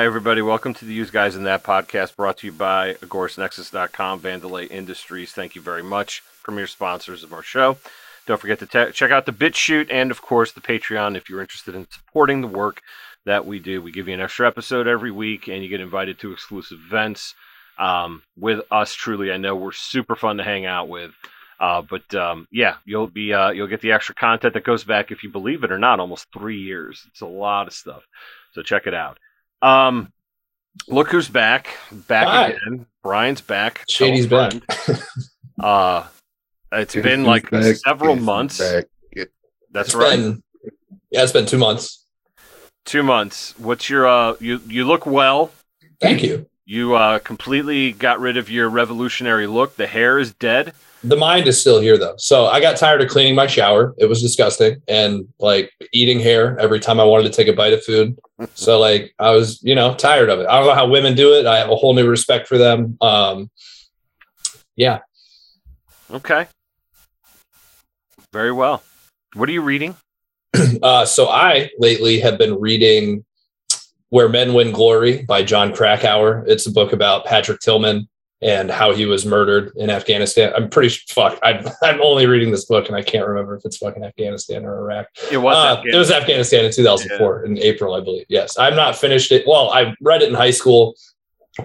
Hi, everybody. Welcome to the Use Guys in That podcast brought to you by AgorisNexus.com, Vandelay Industries. Thank you very much, premier sponsors of our show. Don't forget to te- check out the BitChute and, of course, the Patreon if you're interested in supporting the work that we do. We give you an extra episode every week, and you get invited to exclusive events um, with us. Truly, I know we're super fun to hang out with. Uh, but um, yeah, you'll be uh, you'll get the extra content that goes back, if you believe it or not, almost three years. It's a lot of stuff. So check it out. Um, look who's back! Back Hi. again. Brian's back. Shady's Tell a back. friend. uh, it's Guess been like back? several Guess months. back? That's It's right. been- yeah, it's been two months. Two months. What's your uh? You you look well. Thank you. You uh completely got rid of your revolutionary look. The hair is dead. The mind is still here though. So I got tired of cleaning my shower. It was disgusting and like eating hair every time I wanted to take a bite of food. So like I was, you know, tired of it. I don't know how women do it. I have a whole new respect for them. Um yeah. Okay. Very well. What are you reading? Uh so I lately have been reading Where Men Win Glory by Jon Krakauer. It's a book about Patrick Tillman and how he was murdered in Afghanistan. I'm pretty fuck, I'm, I'm only reading this book and I can't remember if it's fucking Afghanistan or Iraq. It was. Uh, Afghanistan. it was Afghanistan in 2004 in April, I believe. Yes. I'm not finished it. Well, I read it in high school,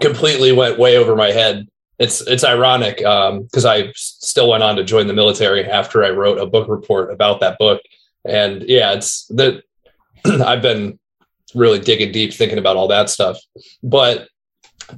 completely went way over my head. It's it's ironic because I still went on to join the military after I wrote a book report about that book. And yeah, it's that I've been really digging deep thinking about all that stuff. But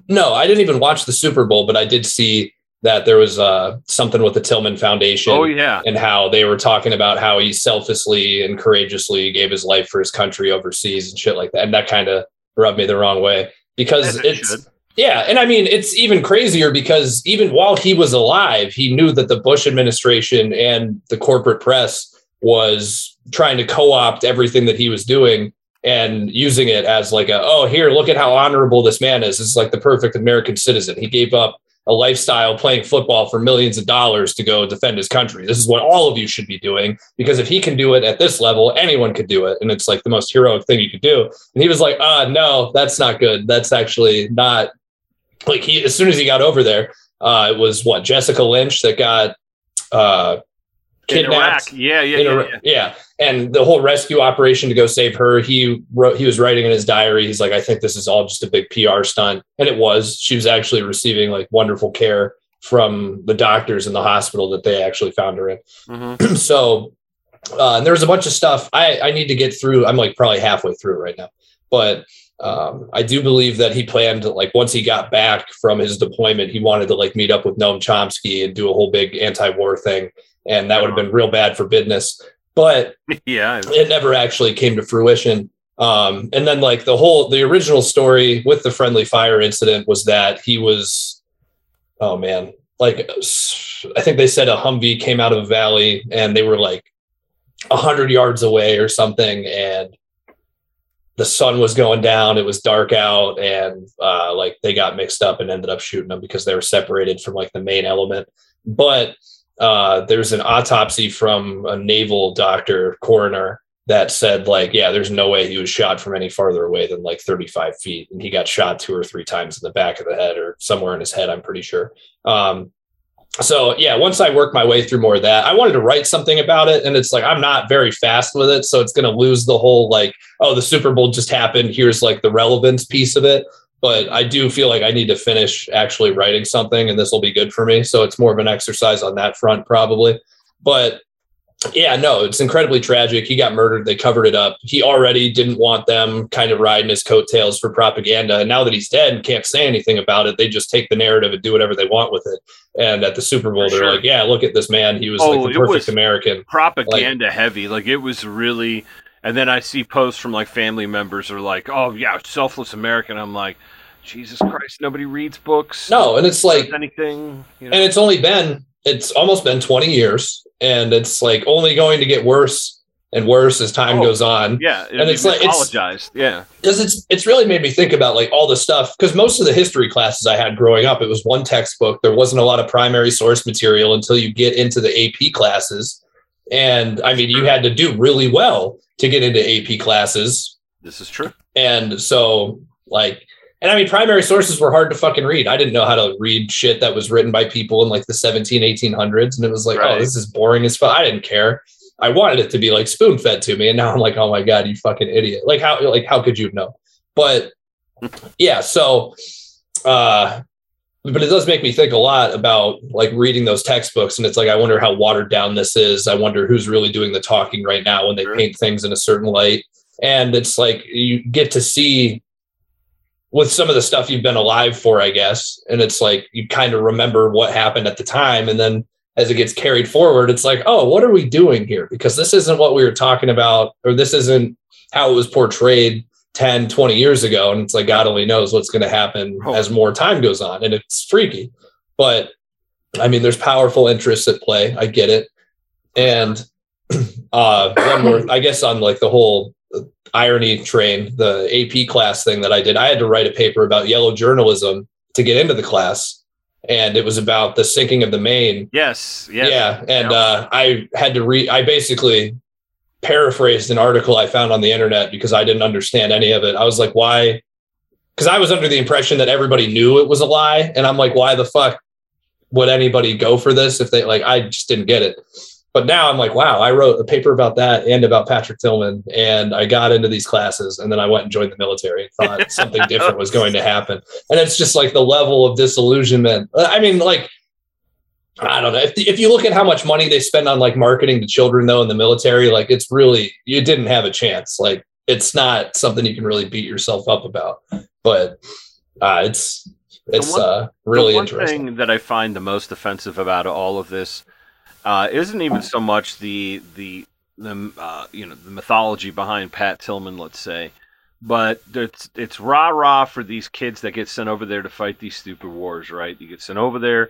no, I didn't even watch the Super Bowl, but I did see that there was uh, something with the Tillman Foundation Oh yeah. and how they were talking about how he selflessly and courageously gave his life for his country overseas and shit like that. And that kind of rubbed me the wrong way because it it's should. yeah, and I mean it's even crazier because even while he was alive, he knew that the Bush administration and the corporate press was trying to co-opt everything that he was doing and using it as like a oh here look at how honorable this man is. this is like the perfect American citizen. He gave up a lifestyle playing football for millions of dollars to go defend his country. This is what all of you should be doing because if he can do it at this level, anyone could do it. And it's like the most heroic thing you could do. And he was like, uh, no, that's not good. That's actually not like he, as soon as he got over there, uh, it was what Jessica Lynch that got, uh, In Iraq. kidnapped. Yeah, yeah, in yeah, yeah. yeah. And the whole rescue operation to go save her, he wrote, he was writing in his diary. He's like, I think this is all just a big PR stunt. And it was, she was actually receiving like wonderful care from the doctors in the hospital that they actually found her in. Mhm. so, uh, and there was a bunch of stuff I, I need to get through. I'm like probably halfway through right now, but um, I do believe that he planned like once he got back from his deployment, he wanted to like meet up with Noam Chomsky and do a whole big anti-war thing, and that would have been real bad for business. But yeah. it never actually came to fruition. Um, and then like the whole the original story with the friendly fire incident was that he was, oh man, like I think they said a Humvee came out of a valley and they were like a hundred yards away or something, and the sun was going down. It was dark out, and uh, like they got mixed up and ended up shooting them because they were separated from like the main element. But uh, there's an autopsy from a naval doctor coroner that said like yeah there's no way he was shot from any farther away than like 35 feet. And he got shot two or three times in the back of the head or somewhere in his head i'm pretty sure. Um, so yeah once i worked my way through more of that i wanted to write something about it. And it's like i'm not very fast with it. So it's going to lose the whole like oh the super bowl just happened. Here's like the relevance piece of it but I do feel like I need to finish actually writing something and this will be good for me. So it's more of an exercise on that front, probably. But yeah, no, it's incredibly tragic. He got murdered. They covered it up. He already didn't want them kind of riding his coattails for propaganda. And now that he's dead and can't say anything about it, they just take the narrative and do whatever they want with it. And at the Super Bowl, they're sure. like, yeah, look at this man. He was Oh, like the it perfect was- American. propaganda heavy. Like it was really. And then I see posts from like family members are like, "Oh yeah, selfless American." I'm like, Jesus Christ, nobody reads books. No, and it's like, anything. You know? and it's only been it's almost been 20 years and it's like only going to get worse and worse as time Oh, goes on yeah, and it's like- it's- apologized. Yeah, because it's it's really made me think about like all the stuff because most of the history classes I had growing up it was one textbook there wasn't a lot of primary source material until you get into the AP classes and I mean you had to do really well to get into AP classes this is true. and so Like, and I mean, primary sources were hard to fucking read. I didn't know how to read shit that was written by people in like the 17, 1800s. And it was like, oh, this is boring as fuck. I didn't care. I wanted it to be like spoon fed to me. And now I'm like, oh my God, you fucking idiot. Like, how, like, how could you know? But yeah, so, uh, but it does make me think a lot about like reading those textbooks. And it's like, I wonder how watered down this is. I wonder who's really doing the talking right now when they paint things in a certain light. And it's like, you get to see with some of the stuff you've been alive for, I guess. And it's like you kind of remember what happened at the time. And then as it gets carried forward, it's like, oh, what are we doing here? Because this isn't what we were talking about, or this isn't how it was portrayed 10, 20 years ago. And it's like, God only knows what's going to happen Oh. as more time goes on. And it's freaky. But I mean, there's powerful interests at play. I get it. And uh, one more, I guess, on like the whole irony train, the AP class thing that I did, I had to write a paper about yellow journalism to get into the class. And it was about the sinking of the Maine. Yes. Yes. Yeah. And uh, I had to read, I basically paraphrased an article I found on the internet because I didn't understand any of it. I was like, why? Because I was under the impression that everybody knew it was a lie. And I'm like, why the fuck would anybody go for this if they like, I just didn't get it. But now I'm like, wow, I wrote a paper about that and about Patrick Tillman. And I got into these classes and then I went and joined the military and thought something different was going to happen. And it's just like the level of disillusionment. I mean, like, I don't know. If, if you look at how much money they spend on like marketing to children though in the military, like it's really you didn't have a chance. Like it's not something you can really beat yourself up about. But uh, it's it's one- uh, really the one interesting. thing that I find the most offensive about all of this uh, isn't even so much the the the uh, you know the mythology behind Pat Tillman, let's say, but it's it's rah rah for these kids that get sent over there to fight these stupid wars, right? You get sent over there,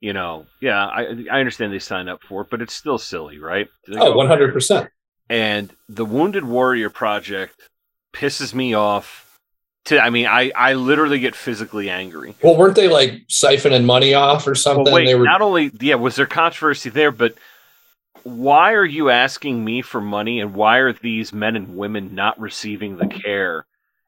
you know. Yeah, I I understand they sign up for it, but it's still silly, right? Oh, go- 100 percent. and the Wounded Warrior Project pisses me off. To I mean, I I literally get physically angry. Well, weren't they like siphoning money off or something? Well, wait, they were not only yeah, was there controversy there, but why are you asking me for money, and why are these men and women not receiving the care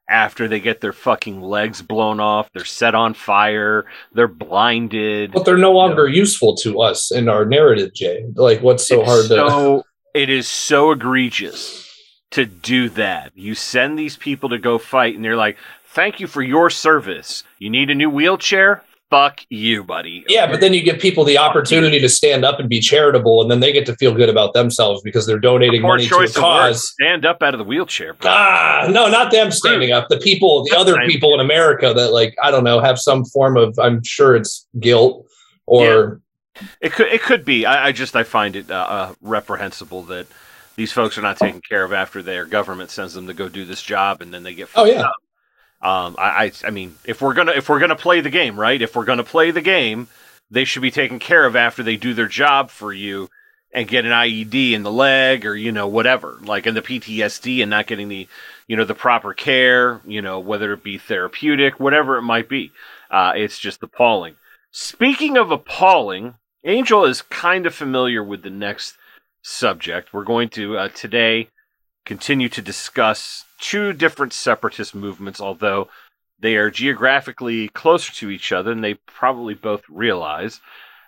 after they get their fucking legs blown off, they're set on fire, they're blinded? but they're no longer useful to us in our narrative, Jay. Like what's so It's hard to it is so egregious to do that. You send these people to go fight, and they're like, "Thank you for your service. You need a new wheelchair." Fuck you, buddy. Yeah, but then you give people the opportunity to stand up and be charitable, and then they get to feel good about themselves because they're donating money to a choice of words. cause. Stand up out of the wheelchair. bro. Ah, no, not them standing up. The people, the other people in America that, like, I don't know, have some form of, I'm sure it's guilt or, It could it could be. I, I just I find it uh, uh, reprehensible that these folks are not taken care of after their government sends them to go do this job, and then they get. oh, fucked yeah. up. Um, I, I I mean, if we're gonna if we're gonna play the game, right? If we're gonna play the game, they should be taken care of after they do their job for you and get an IED in the leg or you know whatever, like in the PTSD and not getting the you know the proper care, you know whether it be therapeutic, whatever it might be. Uh, it's just appalling. Speaking of appalling, Angel is kind of familiar with the next subject. We're going to uh, today continue to discuss two different separatist movements, although they are geographically closer to each other than they probably both realize,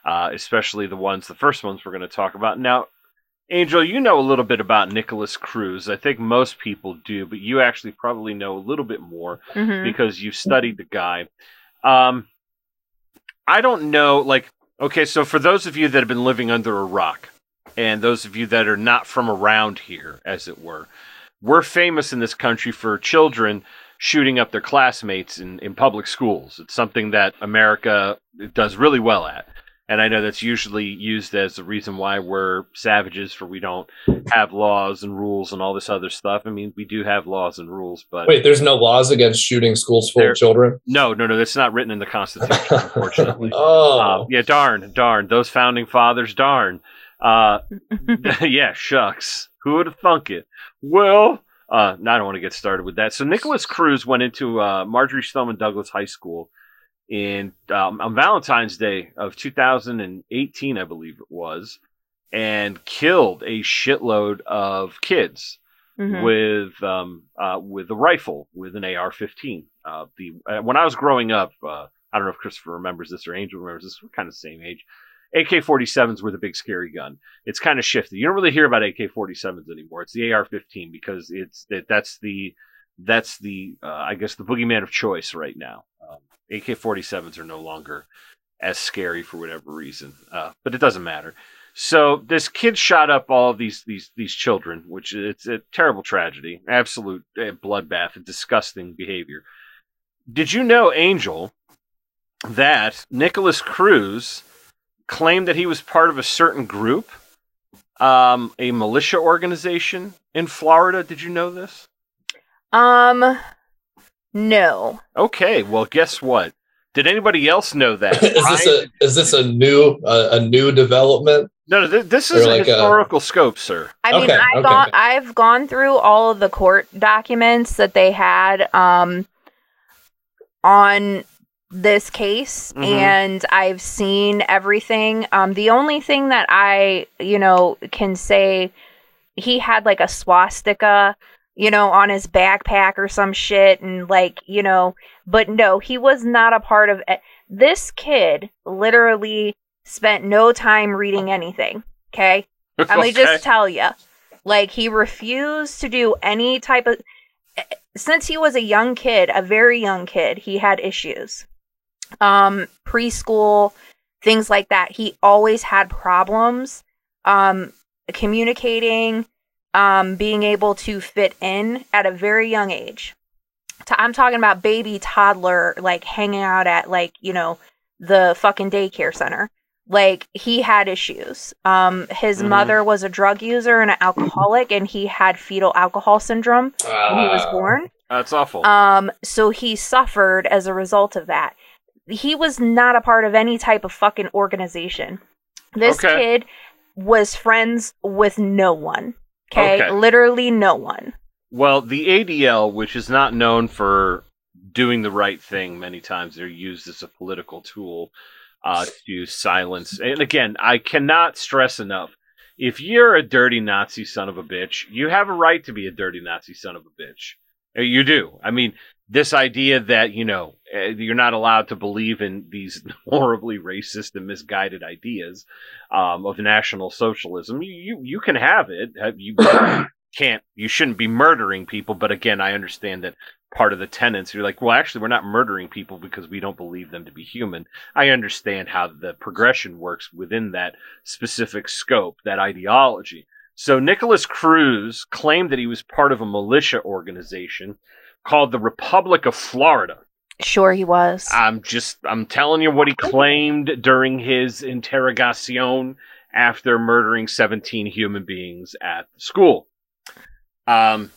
uh, especially the ones, the first ones we're going to talk about. Now, Angel, you know a little bit about Nicholas Cruz. I think most people do, but you actually probably know a little bit more Mhm. because you've studied the guy. Um, I don't know, like, okay, so for those of you that have been living under a rock, and those of you that are not from around here, as it were, we're famous in this country for children shooting up their classmates in, in public schools. It's something that America does really well at. And I know that's usually used as the reason why we're savages, for we don't have laws and rules and all this other stuff. I mean, we do have laws and rules, but Wait, there's no laws against shooting schools full of children? no, no, no, that's not written in the Constitution, unfortunately. oh, Uh, yeah, darn, darn. Those founding fathers, darn. Uh, yeah, shucks. Who would have thunk it? Well, uh, no, I don't want to get started with that. So Nicholas Cruz went into uh, Marjory Stoneman Douglas High School in um, on Valentine's Day of 2018, I believe it was, and killed a shitload of kids. Mhm. with um, uh, with a rifle with an AR-15. Uh, the uh, when I was growing up, uh, I don't know if Christopher remembers this or Angel remembers this. We're kind of the same age. AK-47s were the big scary gun. It's kind of shifted. You don't really hear about AK-47s anymore. It's the AR-15 because it's that that's the that's the uh, I guess the boogeyman of choice right now. Um, AK-47s are no longer as scary for whatever reason, uh, but it doesn't matter. So this kid shot up all of these these these children, which it's a terrible tragedy, absolute uh, bloodbath, and disgusting behavior. Did you know, Angel, that Nicholas Cruz claimed that he was part of a certain group, um, a militia organization in Florida? Did you know this? Um, no. Okay, well, guess what? Did anybody else know that? is this a is this a new uh, a new development? no, no, th- this is a like a- historical scope, sir. I mean, Okay, I've okay. gone I've gone through all of the court documents that they had um on this case Mhm. and I've seen everything. Um the only thing that I, you know, can say he had like a swastika, you know, on his backpack or some shit and like, you know, but no, he was not a part of it. This kid literally spent no time reading anything, okay? Let me just tell you, like he refused to do any type of. Since he was a young kid, a very young kid, he had issues. Um, preschool, things like that. He always had problems. Um, communicating, um, being able to fit in at a very young age. I'm talking about baby toddler, like hanging out at like you know the fucking daycare center like he had issues um his Mhm. mother was a drug user and an alcoholic and he had fetal alcohol syndrome when he was Ah. born That's awful. um so he suffered as a result of that he was not a part of any type of fucking organization this Okay. kid was friends with no one okay? Okay. literally no one Well, the ADL, which is not known for doing the right thing, many times they're used as a political tool uh, to silence. And again, I cannot stress enough if you're a dirty Nazi son of a bitch, you have a right to be a dirty Nazi son of a bitch. Uh, You do. I mean, this idea that, you know, you're not allowed to believe in these horribly racist and misguided ideas um, of national socialism, you, you, you can have it. You can't you shouldn't be murdering people but again i understand that part of the tenets you're like well actually we're not murdering people because we don't believe them to be human. I understand how the progression works within that specific scope that ideology. So nicholas cruz claimed that he was part of a militia organization called the republic of florida sure he was I'm just I'm telling you what he claimed during his interrogation after murdering 17 human beings at the school. Um,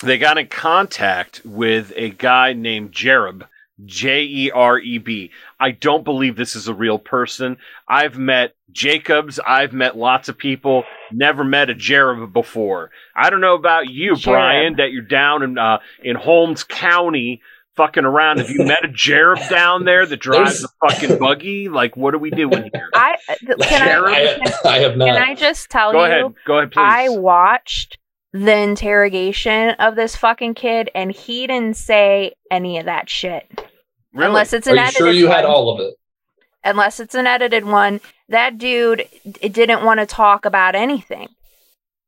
they got in contact with a guy named Jereb, J E R E B. I don't believe this is a real person. I've met Jacobs. I've met lots of people. Never met a Jereb before. I don't know about you. Brian, that you're down in uh, in Holmes County fucking around. Have you met a Jereb down there that drives There's- a fucking buggy? Like, what are we doing here? i can I, I, I have not. can I just tell Go you ahead. Go ahead, please. I watched the interrogation of this fucking kid, and he didn't say any of that shit. really? Unless it's Are an you edited sure you one. had all of it? Unless it's an edited one. That dude d- didn't want to talk about anything.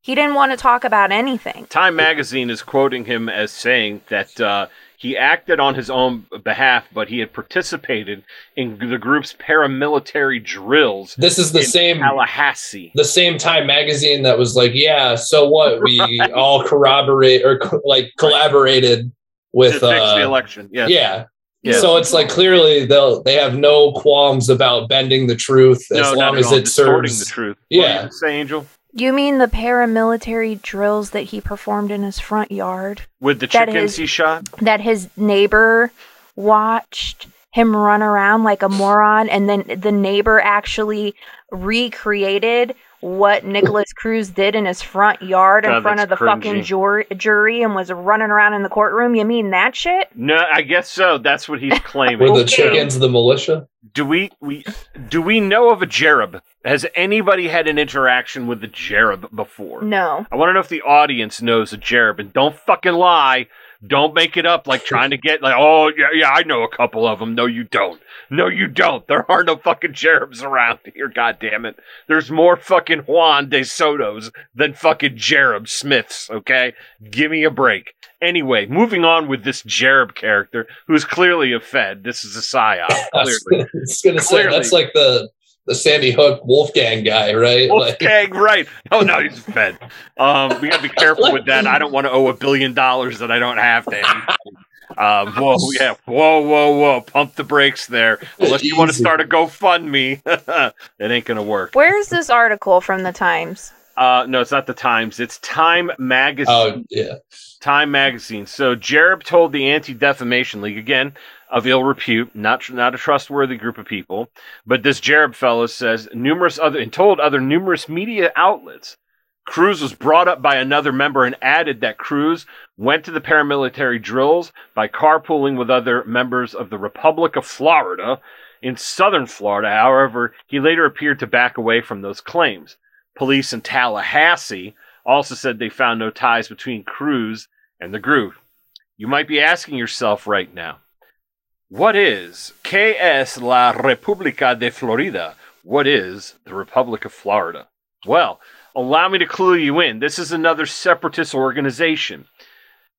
He didn't want to talk about anything. Time magazine is quoting him as saying that uh, he acted on his own behalf, but he had participated in the group's paramilitary drills This is the same Tallahassee. the same Time magazine that was like, yeah, so what? We Right. all corroborate or co- like collaborated with fix the uh, election. Yes. yeah. Yeah. So it's like clearly they'll they have no qualms about bending the truth as no, long as all. it distorting serves the truth. Yeah. What did you say, Angel, You mean the paramilitary drills that he performed in his front yard? with the chickens is- he shot. That his neighbor watched him run around like a moron, and then the neighbor actually recreated what Nicholas Cruz did in his front yard in God, front of the that's fucking jury, jury and was running around in the courtroom? You mean that shit? No, I guess so. That's what he's claiming. Were claiming. the chickens of the militia? Do we we do we know of a Jereb? Has anybody had an interaction with the Jereb before? No. I want to know if the audience knows a Jereb, and don't fucking lie. Don't make it up like trying to get like, oh yeah, yeah, I know a couple of them. No, you don't. No, you don't. There are no fucking Jerebs around here. God damn it. There's more fucking Juan de Sotos than fucking Jereb Smiths. Okay, give me a break. Anyway, moving on with this Jereb character, who's clearly a Fed. This is a psyop. I was Clearly, gonna say that's like the the Sandy Hook Wolfgang guy, right? Like, Wolfgang, right? Oh no, he's a Fed. Um, we gotta be careful with that. I don't want to owe a billion dollars that I don't have to. anybody. Um, whoa, yeah, whoa, whoa, whoa! Pump the brakes there. Unless you want to start a GoFundMe, it ain't gonna work. Where's this article from the Times? Uh, no, it's not the Times. It's Time Magazine. oh yeah, Time Magazine. So Jereb told the Anti Defamation League again of ill repute, not not a trustworthy group of people. But this Jereb fellow says numerous other and told other numerous media outlets. Cruz was brought up by another member and added that Cruz went to the paramilitary drills by carpooling with other members of the Republic of Florida in southern Florida. However, he later appeared to back away from those claims. Police in Tallahassee also said they found no ties between Cruz and the group. You might be asking yourself right now, what is ¿Qué es la República de Florida? What is the Republic of Florida? Well, allow me to clue you in. This is another separatist organization.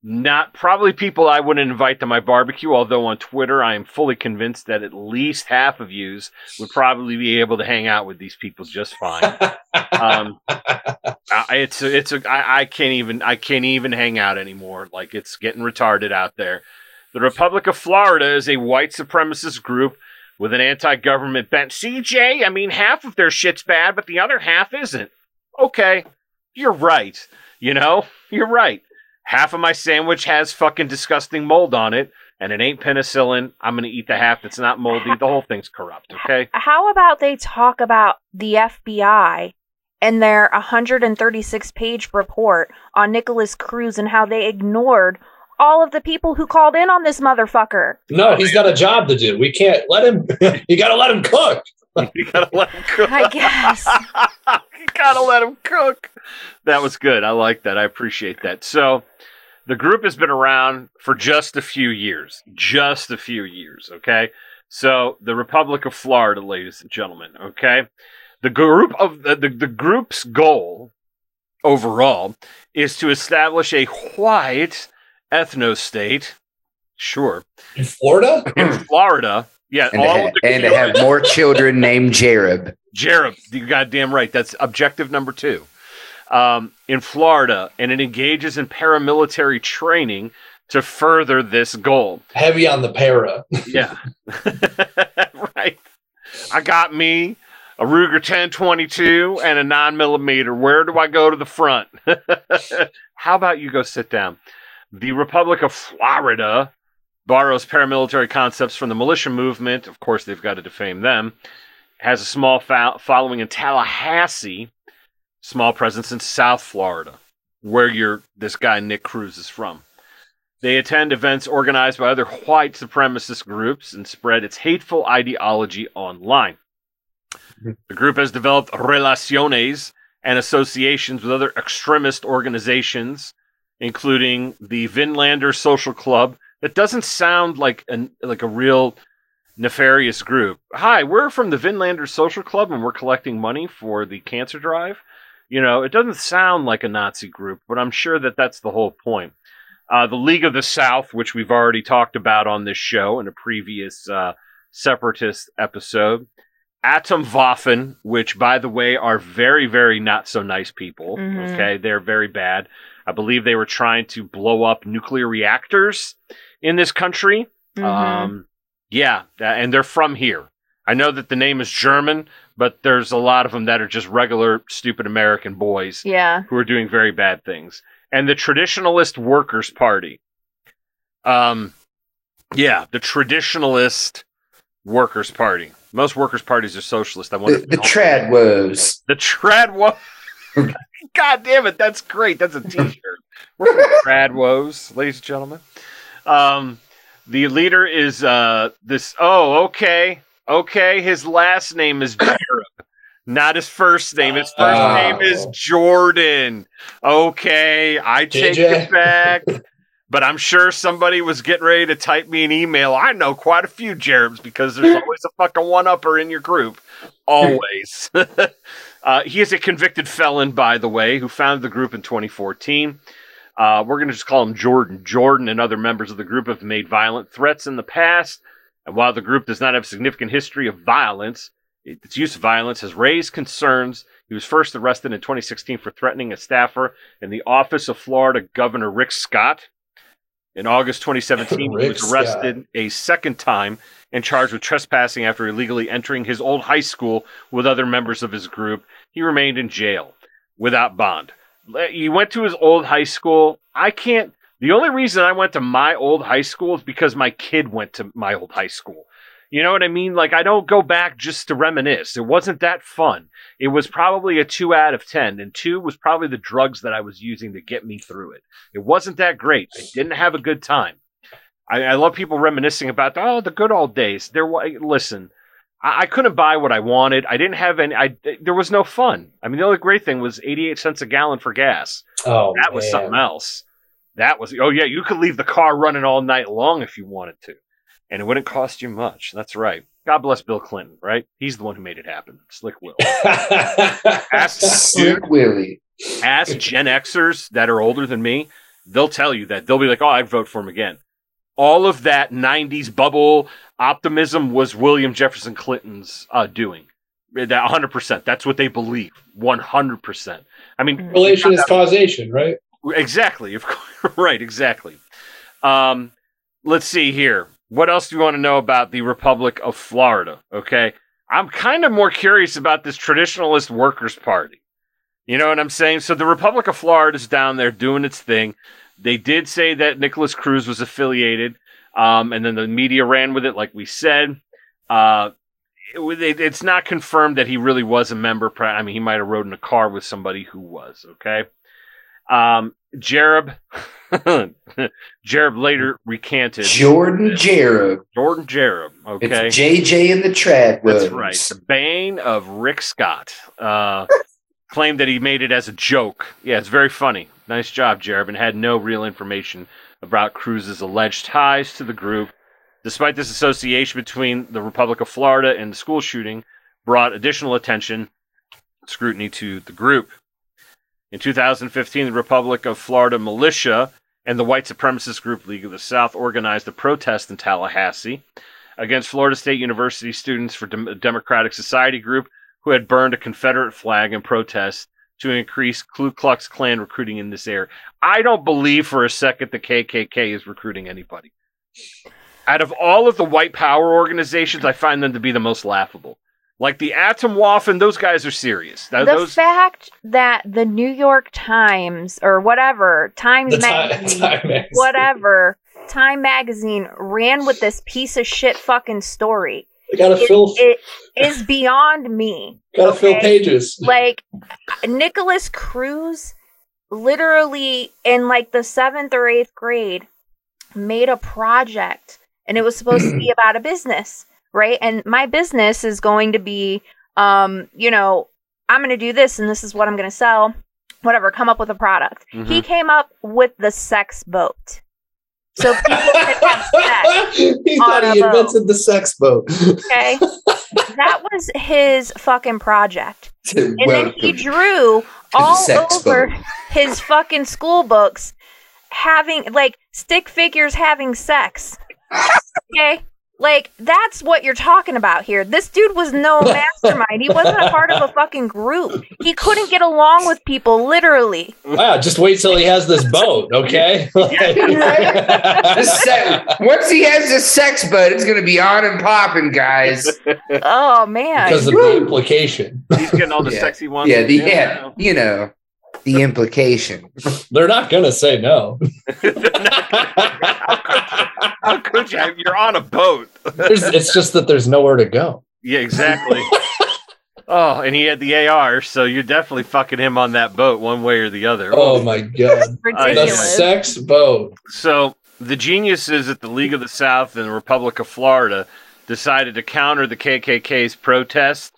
Not probably people I wouldn't invite to my barbecue, although on Twitter I am fully convinced that at least half of yous would probably be able to hang out with these people just fine. um, I- it's a, it's a, I, I can't even I can't even hang out anymore. Like it's getting retarded out there. The Republic of Florida is a white supremacist group with an anti-government bent. CJ, I mean, half of their shit's bad, but the other half isn't. Okay, you're right. You know, you're right. Half of my sandwich has fucking disgusting mold on it, and it ain't penicillin. I'm gonna eat the half that's not moldy. The whole thing's corrupt. Okay. How about they talk about the FBI and their 136 page report on Nicholas Cruz and how they ignored all of the people who called in on this motherfucker? no, he's got a job to do. We can't let him. you got to let him cook. You gotta let him cook. I guess. you gotta let him cook. That was good. I like that. I appreciate that. So, the group has been around for just a few years. Just a few years. Okay. So, the Republic of Florida, ladies and gentlemen. Okay. The group of the, the, the group's goal overall is to establish a white ethno state. Sure. In Florida? In Florida. Yeah. and, to ha- and to have more children named Jereb. Jared, you goddamn right. That's objective number two. Um, in Florida, and it engages in paramilitary training to further this goal. Heavy on the para. Yeah. right. I got me a Ruger 1022 and a 9 millimeter. Where do I go to the front? How about you go sit down? The Republic of Florida borrows paramilitary concepts from the militia movement. Of course, they've got to defame them. Has a small fo- following in Tallahassee, small presence in South Florida, where your this guy Nick Cruz is from. They attend events organized by other white supremacist groups and spread its hateful ideology online. Mm-hmm. The group has developed relaciones and associations with other extremist organizations, including the Vinlander Social Club. That doesn't sound like an like a real nefarious group. Hi, we're from the Vinlander Social Club and we're collecting money for the cancer drive. You know, it doesn't sound like a Nazi group, but I'm sure that that's the whole point. Uh, the League of the South, which we've already talked about on this show in a previous uh, separatist episode. Atomwaffen, which, by the way, are very, very not so nice people. Mhm. Okay, they're very bad. I believe they were trying to blow up nuclear reactors in this country. Mhm. Um, yeah, that, and they're from here. I know that the name is German, but there's a lot of them that are just regular stupid American boys yeah. who are doing very bad things. And the Traditionalist Workers Party. Um, yeah, the Traditionalist Workers Party. Most workers' parties are socialist. I wonder The, if the trad woes. The trad woes. God damn it, that's great. That's a T-shirt. We're the trad woes, ladies and gentlemen. Um, the leader is uh this. Oh, okay, okay. His last name is Jared, not his first name. His first Oh. name is Jordan. Okay, I take JJ. it back. But I'm sure somebody was getting ready to type me an email. I know quite a few Jerebs because there's always a fucking one upper in your group. Always. uh, he is a convicted felon, by the way, who founded the group in 2014. Uh, we're going to just call him Jordan. Jordan and other members of the group have made violent threats in the past. And while the group does not have a significant history of violence, its use of violence has raised concerns. He was first arrested in 2016 for threatening a staffer in the office of Florida Governor Rick Scott. In August 2017, he was arrested a second time and charged with trespassing after illegally entering his old high school with other members of his group. He remained in jail without bond. He went to his old high school. I can't. The only reason I went to my old high school is because my kid went to my old high school. You know what I mean? Like, I don't go back just to reminisce. It wasn't that fun. It was probably a two out of 10, and two was probably the drugs that I was using to get me through it. It wasn't that great. I didn't have a good time. I, I love people reminiscing about, oh, the good old days. There, listen, I, I couldn't buy what I wanted. I didn't have any, I, there was no fun. I mean, the only great thing was 88 cents a gallon for gas. Oh, That was man. something else. That was, oh, yeah, you could leave the car running all night long if you wanted to, and it wouldn't cost you much. That's right. God bless Bill Clinton, right? He's the one who made it happen. Slick Will. Ask, Slick Willie. ask Gen Xers that are older than me, they'll tell you that. They'll be like, oh, I'd vote for him again. All of that 90s bubble optimism was William Jefferson Clinton's uh, doing. That 100%. That's what they believe. 100%. I mean, Relation is causation, right? Exactly. Of course. right. Exactly. Um, let's see here. What else do you want to know about the Republic of Florida? Okay. I'm kind of more curious about this traditionalist workers' party. You know what I'm saying? So the Republic of Florida is down there doing its thing. They did say that Nicholas Cruz was affiliated, um, and then the media ran with it, like we said. Uh, it, it- it's not confirmed that he really was a member. I mean, he might have rode in a car with somebody who was. Okay. Um, Jereb, Jereb later recanted. Jordan Jereb. Jordan Jereb. Okay. It's JJ and the Trad. That's right. The bane of Rick Scott. Uh, claimed that he made it as a joke. Yeah, it's very funny. Nice job, and had no real information about Cruz's alleged ties to the group. Despite this association between the Republic of Florida and the school shooting, brought additional attention, scrutiny to the group. In 2015, the Republic of Florida militia and the white supremacist group League of the South organized a protest in Tallahassee against Florida State University students for Dem- Democratic Society group who had burned a Confederate flag in protest to increase Ku Klux Klan recruiting in this area. I don't believe for a second the KKK is recruiting anybody. Out of all of the white power organizations, I find them to be the most laughable. Like the Atomwaffen, those guys are serious. Th- the those, fact that the New York Times or whatever Times The time, time magazine. whatever Time magazine ran with this piece of shit fucking story. Gotta It, fill, it is beyond me. gotta fill pages. Like Nicholas Cruz, literally in like the seventh or eighth grade, made a project, and it was supposed to be about a business, right? And my business is going to be, um, you know, I'm going to do this, and this is what I'm going to sell. Whatever, come up with a product. He Mhm. came up with the sex boat. So people can have sex. he thought he invented the sex boat. Okay. that was his fucking project. And then he drew all over boat. his fucking school books having like stick figures having sex. Okay? Like that's what you're talking about here. This dude was no mastermind. He wasn't a part of a fucking group. He couldn't get along with people literally. Wow, just wait till he has this boat, okay? The se- once he has this sex boat, it's going to be on and popping, guys. Oh man. because of the implication. he's getting all the Yeah. sexy ones. Yeah, the yeah, you know, the implication. They're not gonna say no. How could you? You're on a boat. There's, it's just that there's nowhere to go. Yeah, exactly. oh, and he had the AR, so you're definitely fucking him on that boat one way or the other. Oh my god. The sex boat. So the geniuses at the League of the South and the Republic of Florida decided to counter the KKK's protest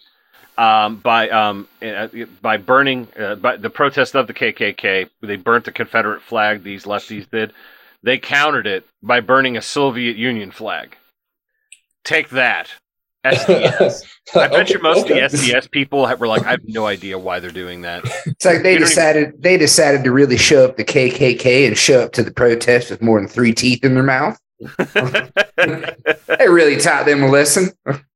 um, by um, uh, by burning uh, by the protest of the KKK. They burnt the Confederate flag. These lefties did. They countered it by burning a Soviet Union flag. Take that. SDS. I bet you most Okay. of the SDS people have- were like, I have no idea why they're doing that. It's like they You don't even- decided they decided to really show up the KKK and show up to the protest with more than three teeth in their mouth. They really taught them a lesson.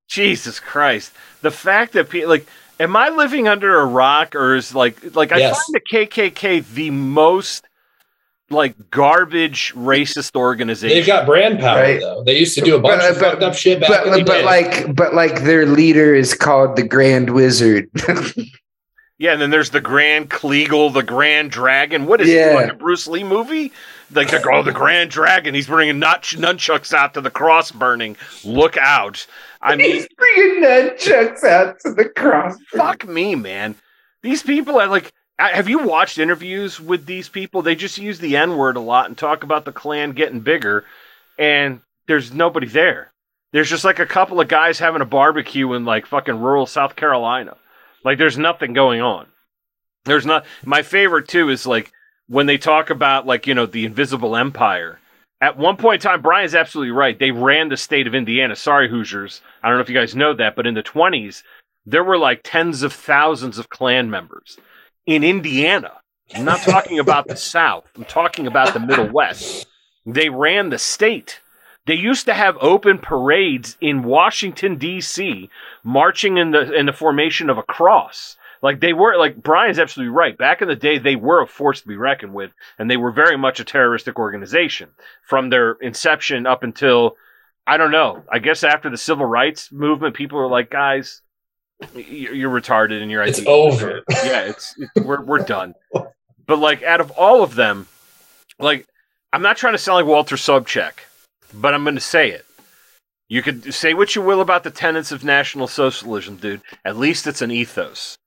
Jesus Christ. The fact that people like am I living under a rock or is like like I Yes. find the KKK the most like garbage racist organization. They've got brand power Right. though. They used to do a bunch But- of but- fucked up shit back But in the but day. like but like their leader is called the Grand Wizard. yeah, and then there's the Grand Kleagle, the Grand Dragon. What is Yeah. it like a Bruce Lee movie? Like the oh, the Grand Dragon. He's bringing nut- nunchucks out to the cross burning. Look out! I mean, He's bringing nunchucks out to the cross. fuck me, man. These people are like. Have you watched interviews with these people? They just use the N word a lot and talk about the Klan getting bigger, and there's nobody there. There's just like a couple of guys having a barbecue in like fucking rural South Carolina. Like there's nothing going on. There's not. My favorite too is like when they talk about like you know the Invisible Empire. At one point in time, Brian's absolutely right. They ran the state of Indiana. Sorry, Hoosiers. I don't know if you guys know that, but in the 20s, there were like tens of thousands of Klan members in Indiana. I'm not talking about the South. I'm talking about the Middle West. They ran the state. They used to have open parades in Washington D.C., marching in the in the formation of a cross. Like they were, like Brian's absolutely right. Back in the day, they were a force to be reckoned with, and they were very much a terroristic organization from their inception up until I don't know. I guess after the civil rights movement, people are like, guys, you're retarded and you're It's over. yeah, it's, it's we're we're done. But like out of all of them, like I'm not trying to sound like Walter Sobchak, but I'm going to say it. You could say what you will about the tenets of National Socialism, dude. At least it's an ethos.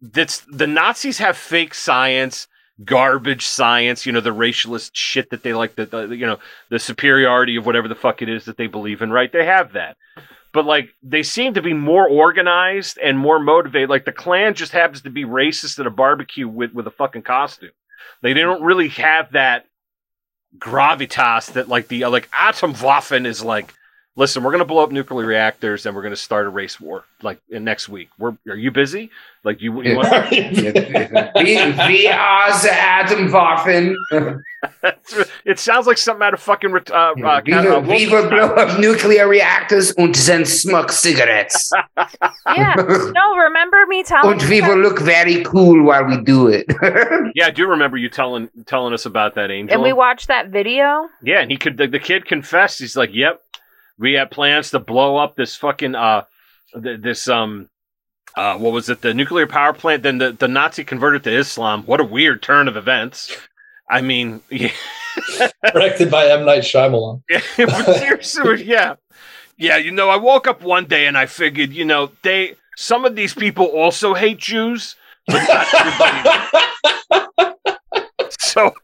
That's the Nazis have fake science, garbage science. You know the racialist shit that they like. The, the you know the superiority of whatever the fuck it is that they believe in. Right? They have that but like they seem to be more organized and more motivated. Like the Klan just happens to be racist at a barbecue with with a fucking costume. They don't really have that gravitas that like the like Atomwaffen is like. Listen, we're gonna blow up nuclear reactors and we're gonna start a race war like in next week. We're are you busy? Like you, you want? we, we are the Atomwaffen. it sounds like something out of fucking ret- uh, uh, we, uh, will, we will blow up nuclear reactors and then smoke cigarettes. Yeah. No, remember me telling and we will look very cool while we do it. Yeah, I do remember you telling telling us about that, Angel. and we watched that video. Yeah, and he could. The, the kid confessed. He's like, "Yep, we had plans to blow up this fucking uh, th- this um, uh, what was it? The nuclear power plant. Then the the Nazi converted to Islam. What a weird turn of events. I mean, yeah, Directed by M. Night Shyamalan. but yeah, yeah. You know, I woke up one day and I figured, you know, they some of these people also hate Jews, but not everybody. so.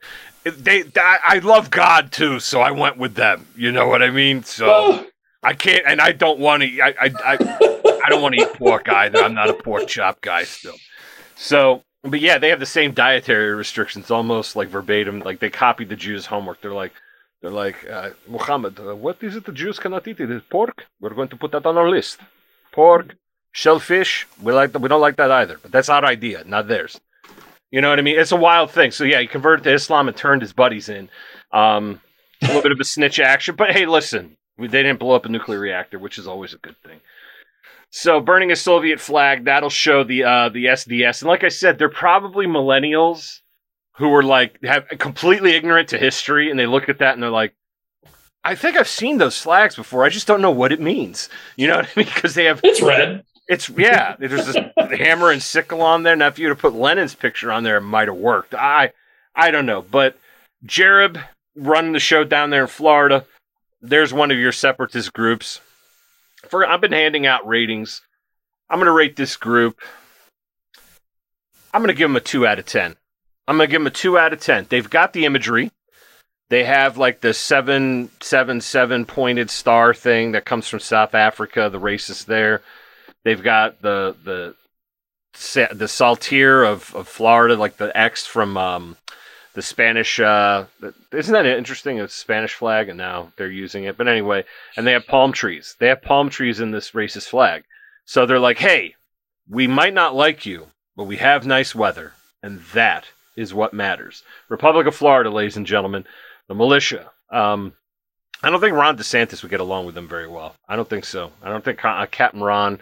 They, I, love God too, so I went with them. You know what I mean? So. I can't, and I don't want to. I, I, I, I don't want to eat pork either. I'm not a pork chop guy still. So, but yeah, they have the same dietary restrictions, almost like verbatim. Like they copied the Jews' homework. They're like, they're like, uh, Muhammad, uh, what is it the Jews cannot eat? It is pork. We're going to put that on our list. Pork, shellfish. We like that. We don't like that either. But that's our idea, not theirs. You know what I mean? It's a wild thing. So yeah, he converted to Islam and turned his buddies in. Um, a little bit of a snitch action, but hey, listen, they didn't blow up a nuclear reactor, which is always a good thing. So burning a Soviet flag that'll show the uh, the SDS, and like I said, they're probably millennials who were like have completely ignorant to history, and they look at that and they're like, I think I've seen those flags before. I just don't know what it means. You know what I mean? Because they have It's red. It's yeah. There's this hammer and sickle on there. Now, if you would have put Lenin's picture on there, it might have worked. I I don't know, but Jereb running the show down there in Florida. There's one of your separatist groups. for I've been handing out ratings. I'm going to rate this group. I'm going to give them a two out of ten. I'm going to give them a two out of ten. They've got the imagery. They have like the seven seven seven pointed star thing that comes from South Africa. The racist there. They've got the the the saltire of, of Florida, like the X from um, the Spanish. Uh, isn't that interesting? It's a Spanish flag, and now they're using it. But anyway, and they have palm trees. They have palm trees in this racist flag. So they're like, hey, we might not like you, but we have nice weather, and that is what matters. Republic of Florida, ladies and gentlemen, the militia. Um, I don't think Ron DeSantis would get along with them very well. I don't think so. I don't think uh, Captain Ron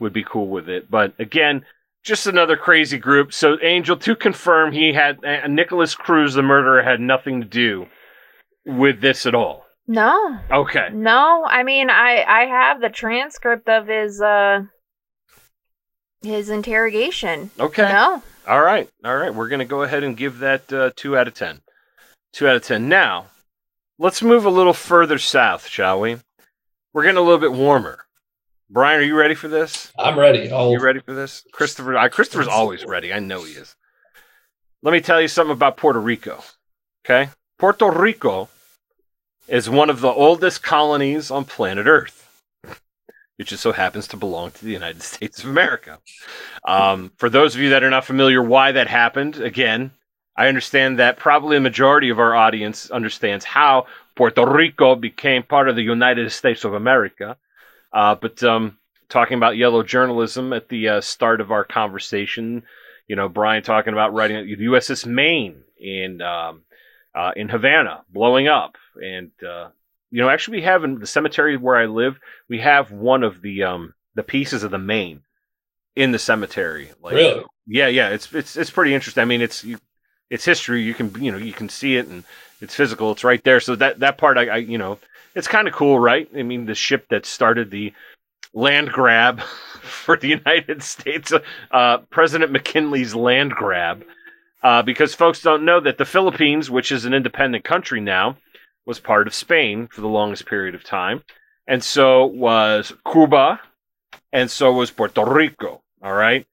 would be cool with it. But again, just another crazy group. So Angel to confirm he had uh, Nikolas Cruz, the murderer, had nothing to do with this at all. No. Okay. No, I mean I I have the transcript of his uh his interrogation. Okay. No. All right. All right. We're gonna go ahead and give that uh, two out of ten. Two out of ten. Now, let's move a little further south, shall we? We're getting a little bit warmer. Brian, are you ready for this? I'm ready. I'll... You ready for this? Christopher, I, Christopher's always ready. I know he is. Let me tell you something about Puerto Rico. Okay? Puerto Rico is one of the oldest colonies on planet Earth. It just so happens to belong to the United States of America. Um, for those of you that are not familiar why that happened, again, I understand that probably a majority of our audience understands how Puerto Rico became part of the United States of America. Uh, but um, talking about yellow journalism at the uh, start of our conversation, you know, Brian talking about writing the USS Maine in um, uh, in Havana blowing up, and uh, you know, actually, we have in the cemetery where I live, we have one of the um, the pieces of the Maine in the cemetery. Like, really? Yeah, yeah. It's it's it's pretty interesting. I mean, it's you, it's history. You can you know you can see it and it's physical. It's right there. So that that part, I, I you know, it's kind of cool, right? I mean, the ship that started the land grab for the United States, uh, President McKinley's land grab, uh, because folks don't know that the Philippines, which is an independent country now, was part of Spain for the longest period of time, and so was Cuba, and so was Puerto Rico. All right.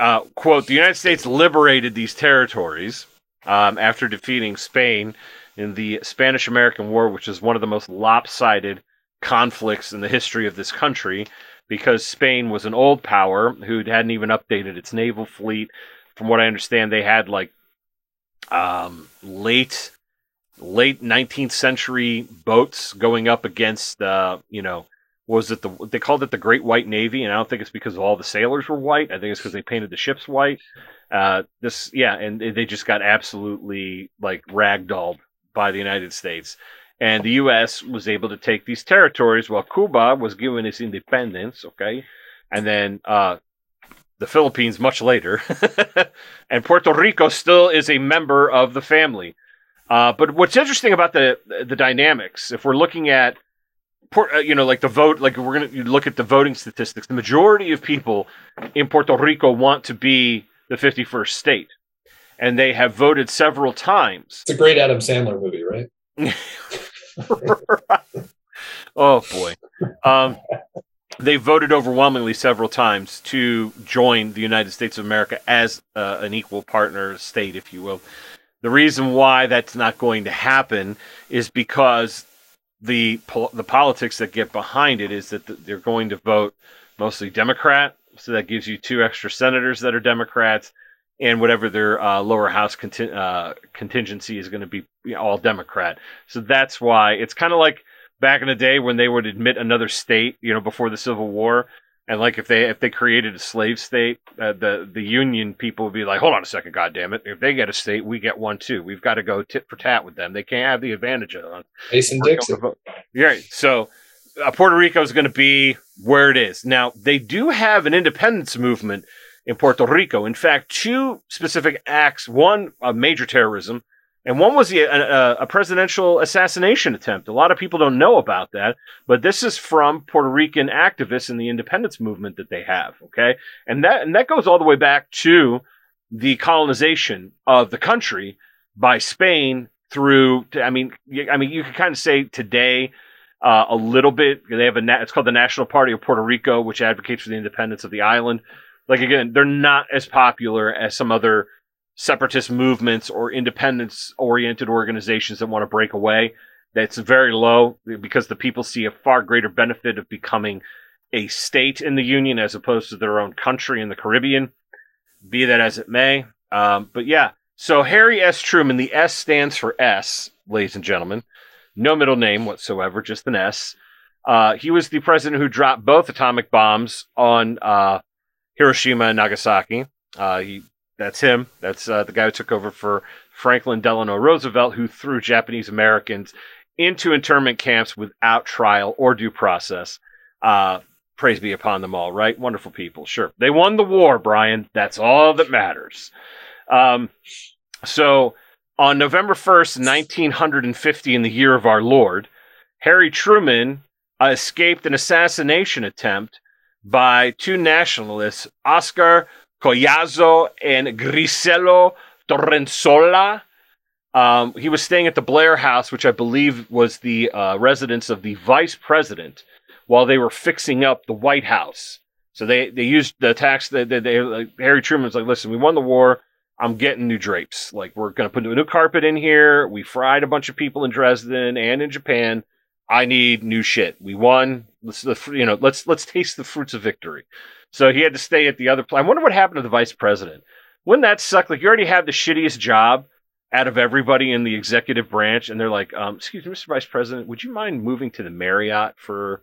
Uh, quote: The United States liberated these territories um, after defeating Spain in the Spanish American War, which is one of the most lopsided conflicts in the history of this country because Spain was an old power who hadn't even updated its naval fleet. From what I understand, they had like um, late late 19th century boats going up against uh, you know was it the they called it the Great White Navy, and I don't think it's because all the sailors were white. I think it's because they painted the ships white. Uh, this yeah, and they just got absolutely like ragdolled by the United States. And the U.S. was able to take these territories while Cuba was given its independence, okay? And then uh, the Philippines much later. and Puerto Rico still is a member of the family. Uh, but what's interesting about the the dynamics, if we're looking at, uh, you know, like the vote, like we're gonna look at the voting statistics, the majority of people in Puerto Rico want to be the 51st state and they have voted several times. It's a great Adam Sandler movie, right? oh boy. Um, they voted overwhelmingly several times to join the United States of America as uh, an equal partner state, if you will. The reason why that's not going to happen is because the the politics that get behind it is that they're going to vote mostly Democrat, so that gives you two extra senators that are Democrats and whatever their uh, lower house conti- uh, contingency is going to be you know, all Democrat. So that's why it's kind of like back in the day when they would admit another state, you know, before the Civil War. And like if they if they created a slave state, uh, the the Union people would be like, hold on a second, God damn it! If they get a state, we get one too. We've got to go tit for tat with them. They can't have the advantage of us. Mason Dixon. Right. So uh, Puerto Rico is going to be where it is now. They do have an independence movement in Puerto Rico. In fact, two specific acts one, of major terrorism, and one was the, a, a, presidential assassination attempt. A lot of people don't know about that, but this is from Puerto Rican activists in the independence movement that they have. Okay, and that and that goes all the way back to the colonization of the country by Spain through. I mean, I mean, you could kind of say today uh, a little bit. They have a it's called the National Party of Puerto Rico, which advocates for the independence of the island. Like again, they're not as popular as some other separatist movements or independence oriented organizations that want to break away. That's very low because the people see a far greater benefit of becoming a state in the Union as opposed to their own country in the Caribbean. Be that as it may. Um, but yeah, so Harry S. Truman, the S stands for S, ladies and gentlemen. No middle name whatsoever, just an S. Uh, he was the president who dropped both atomic bombs on uh, Hiroshima and Nagasaki. Uh, he, that's him. That's uh, the guy who took over for Franklin Delano Roosevelt, who threw Japanese Americans into internment camps without trial or due process. Uh, praise be upon them all, right? Wonderful people. Sure. They won the war, Brian. That's all that matters. Um, so on November 1st, 1950, in the year of our Lord, Harry Truman escaped an assassination attempt by two nationalists, Oscar Collazo and Griselio Torresola. Um, he was staying at the Blair House, which I believe was the uh, residence of the vice president, while they were fixing up the White House. So they, they used the tax. They, they, they like, Harry Truman's like, listen, we won the war. I'm getting new drapes. Like we're gonna put a new carpet in here. We fried a bunch of people in Dresden and in Japan. I need new shit. We won. Let's you know let's let's taste the fruits of victory. So he had to stay at the other place. I wonder what happened to the vice president. Wouldn't that suck? Like you already have the shittiest job out of everybody in the executive branch, and they're like, um, "Excuse me, Mr. Vice President, would you mind moving to the Marriott for,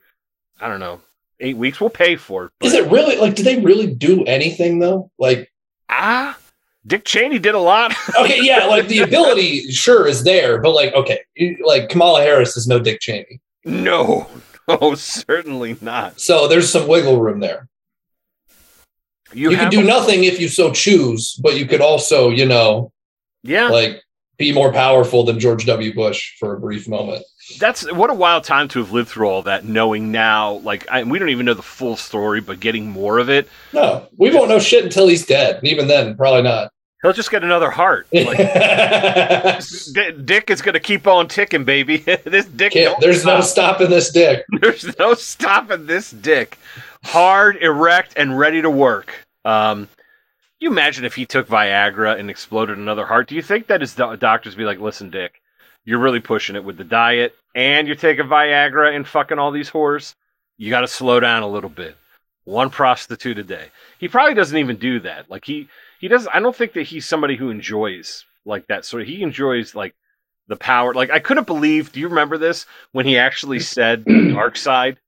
I don't know, eight weeks? We'll pay for it." Is it really like? Do they really do anything though? Like ah, Dick Cheney did a lot. okay, yeah, like the ability sure is there, but like okay, like Kamala Harris is no Dick Cheney. No, no, oh, certainly not. So there's some wiggle room there. You, you can do a- nothing if you so choose, but you could also, you know, yeah, like be more powerful than George W. Bush for a brief moment. That's what a wild time to have lived through all that, knowing now, like, I, we don't even know the full story, but getting more of it. No, we won't know shit until he's dead. And even then, probably not. He'll just get another heart. Like, dick is going to keep on ticking, baby. this dick. there's stop. no stopping this dick. There's no stopping this dick. Hard, erect, and ready to work. Um, you imagine if he took Viagra and exploded another heart? Do you think that his do- doctors be like, "Listen, Dick, you're really pushing it with the diet, and you're taking Viagra and fucking all these whores. You got to slow down a little bit. One prostitute a day." He probably doesn't even do that. Like he he does. I don't think that he's somebody who enjoys like that. So he enjoys like the power. Like I couldn't believe. Do you remember this when he actually said the dark side?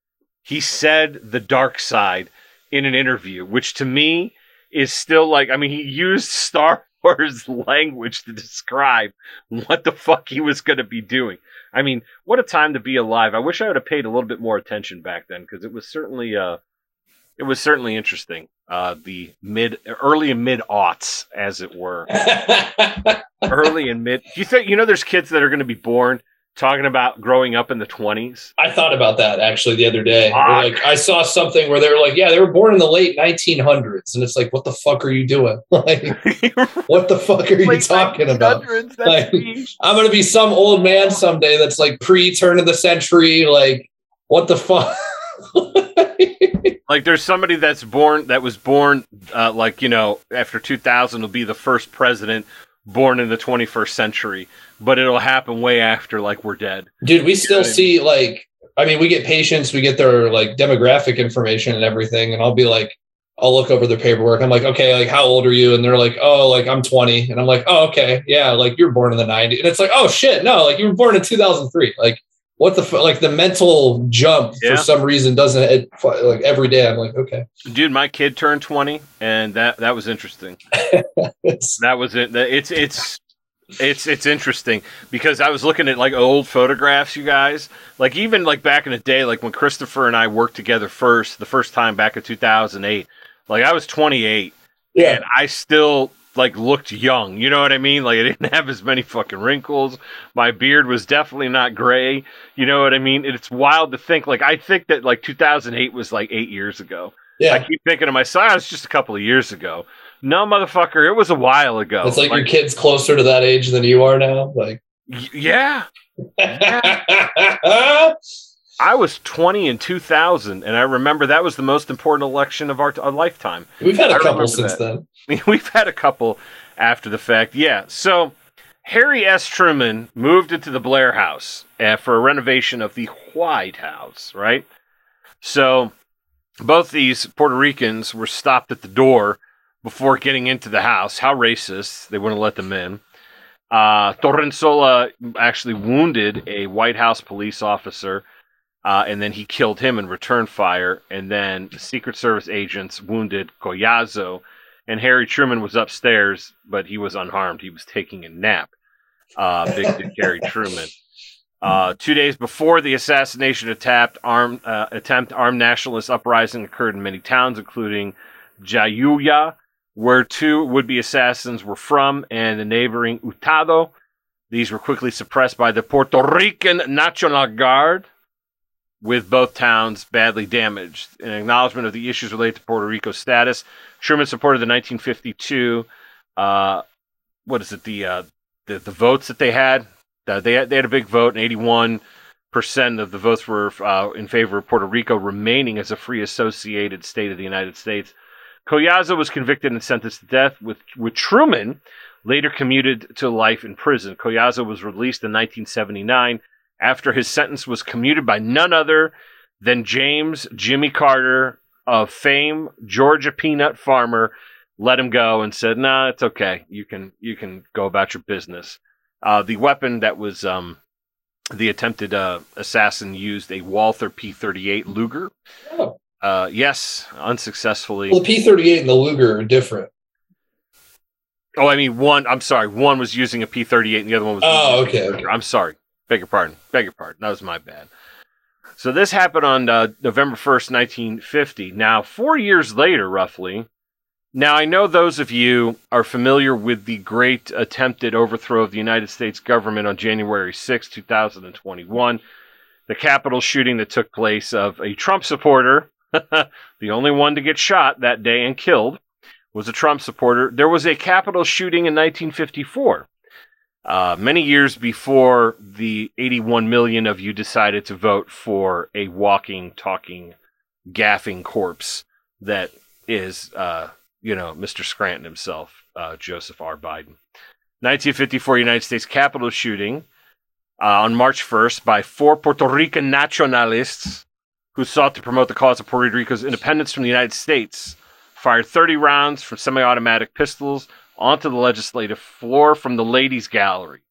He said the dark side in an interview, which to me is still like. I mean, he used Star Wars language to describe what the fuck he was going to be doing. I mean, what a time to be alive. I wish I would have paid a little bit more attention back then because it was certainly uh it was certainly interesting. Uh, the mid, early and mid aughts, as it were. early and mid. Do you think you know? There's kids that are going to be born talking about growing up in the 20s. I thought about that actually the other day. Like I saw something where they were like, "Yeah, they were born in the late 1900s," and it's like, "What the fuck are you doing? like, what the fuck are you talking about? Like, I'm gonna be some old man someday that's like pre turn of the century. Like, what the fuck?" like there's somebody that's born that was born uh, like you know after 2000 will be the first president born in the 21st century but it'll happen way after like we're dead. Dude we still see like i mean we get patients we get their like demographic information and everything and i'll be like i'll look over their paperwork. I'm like okay like how old are you? And they're like oh like i'm 20 and i'm like oh okay. Yeah like you're born in the 90s and it's like oh shit. No like you were born in 2003 like what the like the mental jump yeah. for some reason doesn't it, like every day i'm like okay dude my kid turned 20 and that that was interesting that was it it's it's it's it's interesting because i was looking at like old photographs you guys like even like back in the day like when christopher and i worked together first the first time back in 2008 like i was 28 yeah. and i still like looked young. You know what I mean? Like I didn't have as many fucking wrinkles. My beard was definitely not gray. You know what I mean? It's wild to think. Like I think that like 2008 was like eight years ago. Yeah. I keep thinking to myself, oh, it's just a couple of years ago. No, motherfucker, it was a while ago. It's like, like your kid's closer to that age than you are now. Like, y- yeah. yeah. I was 20 in 2000, and I remember that was the most important election of our, our lifetime. We've had a I couple since that. then. We've had a couple after the fact. Yeah. So Harry S. Truman moved into the Blair House uh, for a renovation of the White House, right? So both these Puerto Ricans were stopped at the door before getting into the house. How racist. They wouldn't let them in. Uh, Torresola actually wounded a White House police officer, uh, and then he killed him in return fire. And then Secret Service agents wounded Collazo, and Harry Truman was upstairs, but he was unharmed. He was taking a nap. Uh, big Dick Harry Truman. Uh, two days before the assassination attempt, armed uh, attempt, armed nationalist uprising occurred in many towns, including Jayuya, where two would-be assassins were from, and the neighboring Utuado. These were quickly suppressed by the Puerto Rican National Guard, with both towns badly damaged. In acknowledgement of the issues related to Puerto Rico's status, Truman supported the 1952, uh, what is it, the, uh, the the votes that they had. Uh, they had, they had a big vote, and 81 percent of the votes were uh, in favor of Puerto Rico remaining as a free associated state of the United States. Collazo was convicted and sentenced to death, with, with Truman later commuted to life in prison. Collazo was released in 1979 after his sentence was commuted by none other than James Jimmy Carter of fame, Georgia peanut farmer, let him go and said, "Nah, it's okay. You can you can go about your business." Uh, the weapon that was um, the attempted uh, assassin used a Walther P38 Luger. Oh. Uh, yes, unsuccessfully. Well, the P thirty eight and the Luger are different. Oh, I mean, one. I'm sorry. One was using a P38, and the other one was. Oh, a okay, I'm sorry. Beg your pardon. Beg your pardon. That was my bad. So this happened on uh, November 1st, 1950. Now, four years later, roughly. Now, I know those of you are familiar with the great attempted overthrow of the United States government on January 6, 2021. The Capitol shooting that took place of a Trump supporter, the only one to get shot that day and killed, was a Trump supporter. There was a Capitol shooting in 1954. Uh, many years before the 81 million of you decided to vote for a walking, talking, gaffing corpse that is, uh, you know, Mr. Scranton himself, uh, Joseph R. Biden. 1954 United States Capitol shooting uh, on March 1st by four Puerto Rican nationalists who sought to promote the cause of Puerto Rico's independence from the United States. Fired 30 rounds from semi automatic pistols onto the legislative floor from the ladies' gallery.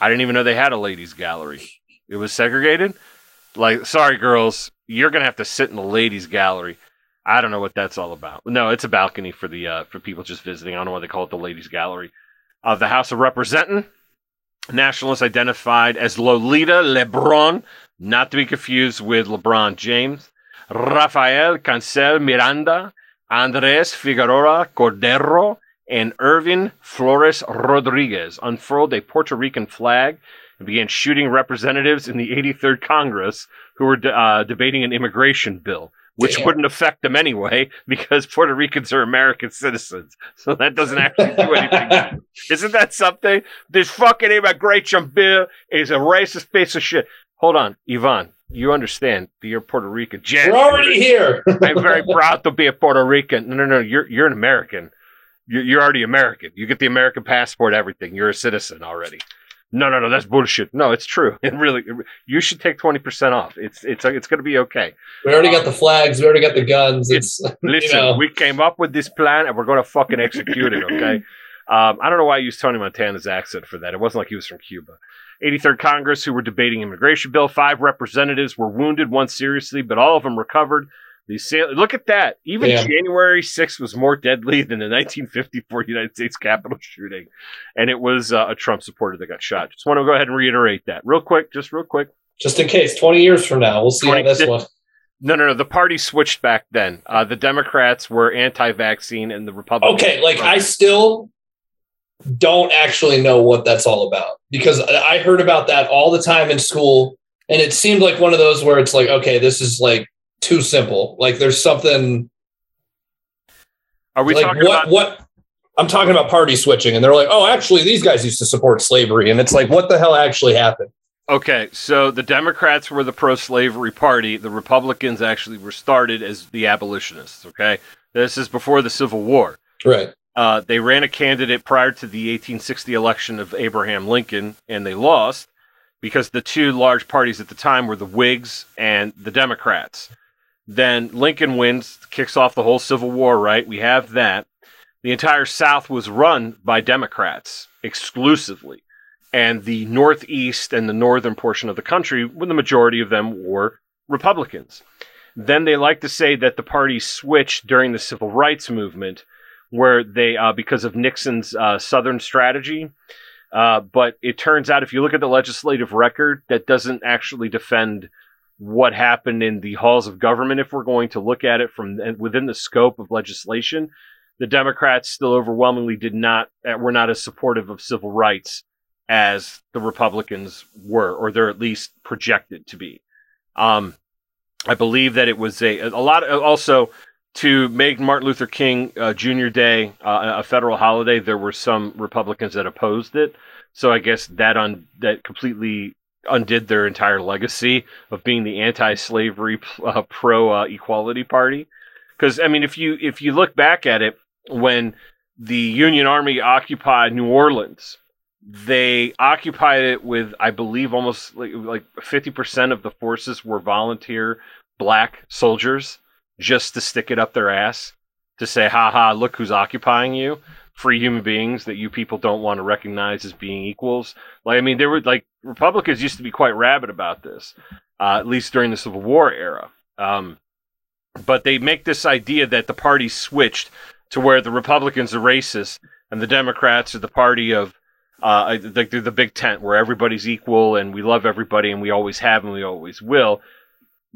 I didn't even know they had a ladies' gallery. It was segregated. Like, sorry, girls, you're gonna have to sit in the ladies' gallery. I don't know what that's all about. No, it's a balcony for the uh, for people just visiting. I don't know why they call it the ladies' gallery. Of the House of Representatives, nationalists identified as Lolita Lebron, not to be confused with LeBron James, Rafael Cancel Miranda, Andres Figueroa Cordero, and Irvin Flores Rodriguez unfurled a Puerto Rican flag and began shooting representatives in the 83rd Congress who were uh, debating an immigration bill, which Damn. wouldn't affect them anyway because Puerto Ricans are American citizens. So that doesn't actually do anything. Isn't that something? This fucking immigration bill is a racist piece of shit. Hold on, Yvonne. You understand? You're Puerto Rican. Jen, We're already here. I'm very proud to be a Puerto Rican. No, no, no. You're you're an American. You're, you're already American. You get the American passport, everything. You're a citizen already. No, no, no. That's bullshit. No, it's true. It really. You should take twenty percent off. It's it's it's going to be okay. we already got the flags. We already got the guns. It's Listen, know. we came up with this plan, and we're going to fucking execute it. Okay. Um, I don't know why I used Tony Montana's accent for that. It wasn't like he was from Cuba. 83rd Congress, who were debating immigration bill, five representatives were wounded, one seriously, but all of them recovered. The sail- look at that. Even. January 6th was more deadly than the 1954 United States Capitol shooting, and it was uh, a Trump supporter that got shot. Just want to go ahead and reiterate that real quick, just real quick. just in case. Twenty years from now, we'll see how 20 this one. No, no, no. The party switched back then. Uh, the Democrats were anti-vaccine, and the Republicans. Okay, like I still don't actually know what that's all about because I heard about that all the time in school, and it seemed like one of those where it's like, okay, this is like too simple. Like there's something Are we like talking what about? what I'm talking about party switching, and they're like, oh, actually, these guys used to support slavery, and it's like, what the hell actually happened? Okay, so the Democrats were the pro-slavery party. The Republicans actually were started as the abolitionists. Okay, this is before the Civil War. Right. Uh, they ran a candidate prior to the 1860 election of Abraham Lincoln, and they lost because the two large parties at the time were the Whigs and the Democrats. Then Lincoln wins, kicks off the whole Civil War, right? We have that. The entire South was run by Democrats exclusively. And the Northeast and the northern portion of the country, well, the majority of them were Republicans. Then they like to say that the party switched during the civil rights movement, where they, uh, because of Nixon's uh, Southern strategy, uh, but it turns out if you look at the legislative record, that doesn't actually defend what happened in the halls of government. If we're going to look at it from within the scope of legislation, the Democrats still overwhelmingly did not uh, were not as supportive of civil rights as the Republicans were, or they're at least projected to be. Um, I believe that it was a a lot. Of, also, to make Martin Luther King uh, Jr. Day uh, a federal holiday, there were some Republicans that opposed it. So I guess that on that completely undid their entire legacy of being the anti-slavery uh, pro-equality party. Because I mean, if you if you look back at it, when the Union Army occupied New Orleans, they occupied it with, I believe, almost like like fifty percent of the forces were volunteer black soldiers just to stick it up their ass to say, "Ha ha! Look who's occupying you." Free human beings that you people don't want to recognize as being equals. Like, I mean, there were like Republicans used to be quite rabid about this, uh, at least during the Civil War era. Um, but they make this idea that the party switched to where the Republicans are racist and the Democrats are the party of uh, like they're the big tent where everybody's equal and we love everybody and we always have and we always will.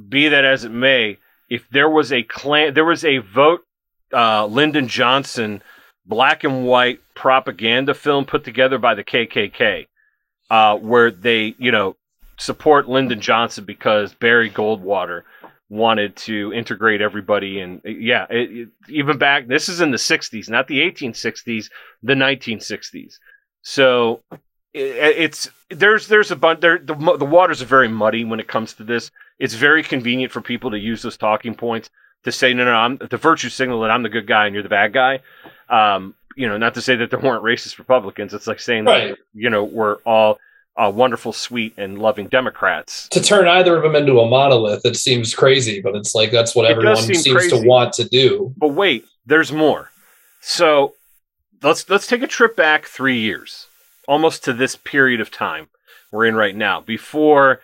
Be that as it may, if there was a clan, there was a vote, uh, Lyndon Johnson black and white propaganda film put together by the KKK, uh, where they, you know, support Lyndon Johnson because Barry Goldwater wanted to integrate everybody and yeah it, it, even back this is in the 60s not the 1860s the 1960s so it, it's there's there's a bunch there the, the waters are very muddy when it comes to this. It's very convenient for people to use those talking points to say no no i'm the virtue signal that i'm the good guy and you're the bad guy um, you know, not to say that there weren't racist Republicans. It's like saying right. that you know we're all uh, wonderful, sweet, and loving Democrats. To turn either of them into a monolith, it seems crazy, but it's like that's what it everyone seems crazy. to want to do. But wait, there's more. So let's let's take a trip back three years, almost to this period of time we're in right now, before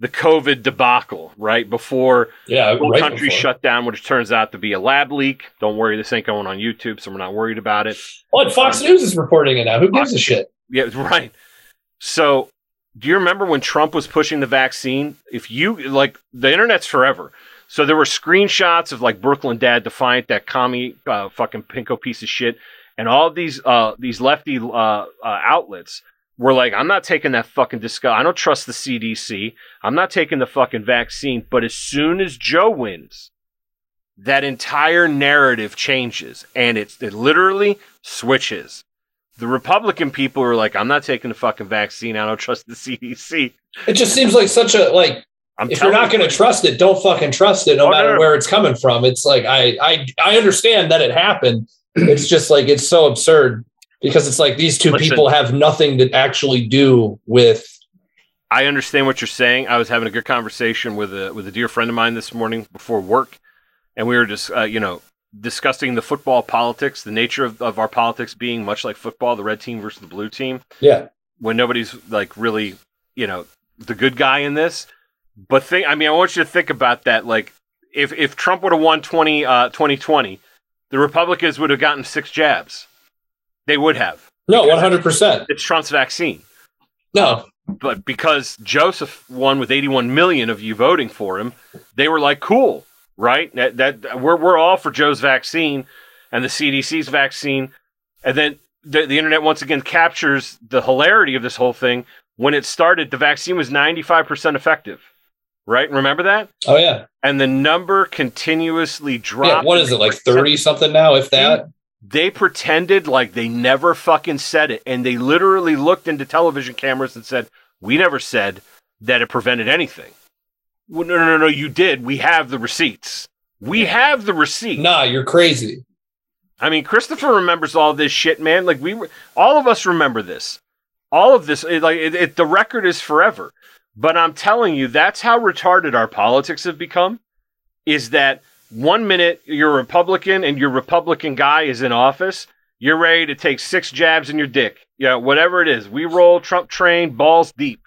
the COVID debacle, right? Before yeah, the whole right country before. shut down, which turns out to be a lab leak. Don't worry, this ain't going on YouTube, so we're not worried about it. Well, Fox News is reporting it now. Who gives a shit? Yeah, right. So, do you remember when Trump was pushing the vaccine? If you like, the internet's forever. So there were screenshots of like Brooklyn Dad Defiant, that commie uh, fucking pinko piece of shit, and all these uh, these lefty uh, uh outlets we're like, I'm not taking that fucking discuss. I don't trust the CDC. I'm not taking the fucking vaccine. But as soon as Joe wins, that entire narrative changes and it, it literally switches. The Republican people are like, I'm not taking the fucking vaccine. I don't trust the CDC. It just seems like such a like. I'm if you're not going to trust it, don't fucking trust it, no oh, matter no, no. where it's coming from. It's like I I I understand that it happened. It's just like it's so absurd because it's like these two Listen, people have nothing to actually do with I understand what you're saying. I was having a good conversation with a with a dear friend of mine this morning before work, and we were just uh, you know discussing the football politics, the nature of, of our politics being much like football, the red team versus the blue team. Yeah, when nobody's like really you know the good guy in this. But think, I mean, I want you to think about that. Like, if if Trump would have won 20, uh, 2020, the Republicans would have gotten six jabs. They would have. No, one hundred percent. It's Trump's vaccine. No, but because Joseph won with eighty-one million of you voting for him, they were like, "Cool, right? That, that we're we're all for Joe's vaccine and the CDC's vaccine." And then the, the internet once again captures the hilarity of this whole thing. When it started, the vaccine was ninety-five percent effective right? Remember that? Oh yeah. And the number continuously dropped. Yeah, what is it like thirty something now, if that? They pretended like they never fucking said it. And they literally looked into television cameras and said, We never said that it prevented anything. Well, no, no, no, no, you did. We have the receipts. We have the receipts. Nah, you're crazy. I mean, Christopher remembers all this shit, man. Like we, were, all of us remember this. All of this, it, like it, it, the record is forever. But I'm telling you, that's how retarded our politics have become. Is that one minute you're a Republican and your Republican guy is in office, you're ready to take six jabs in your dick. Yeah, whatever it is. We roll Trump train balls deep.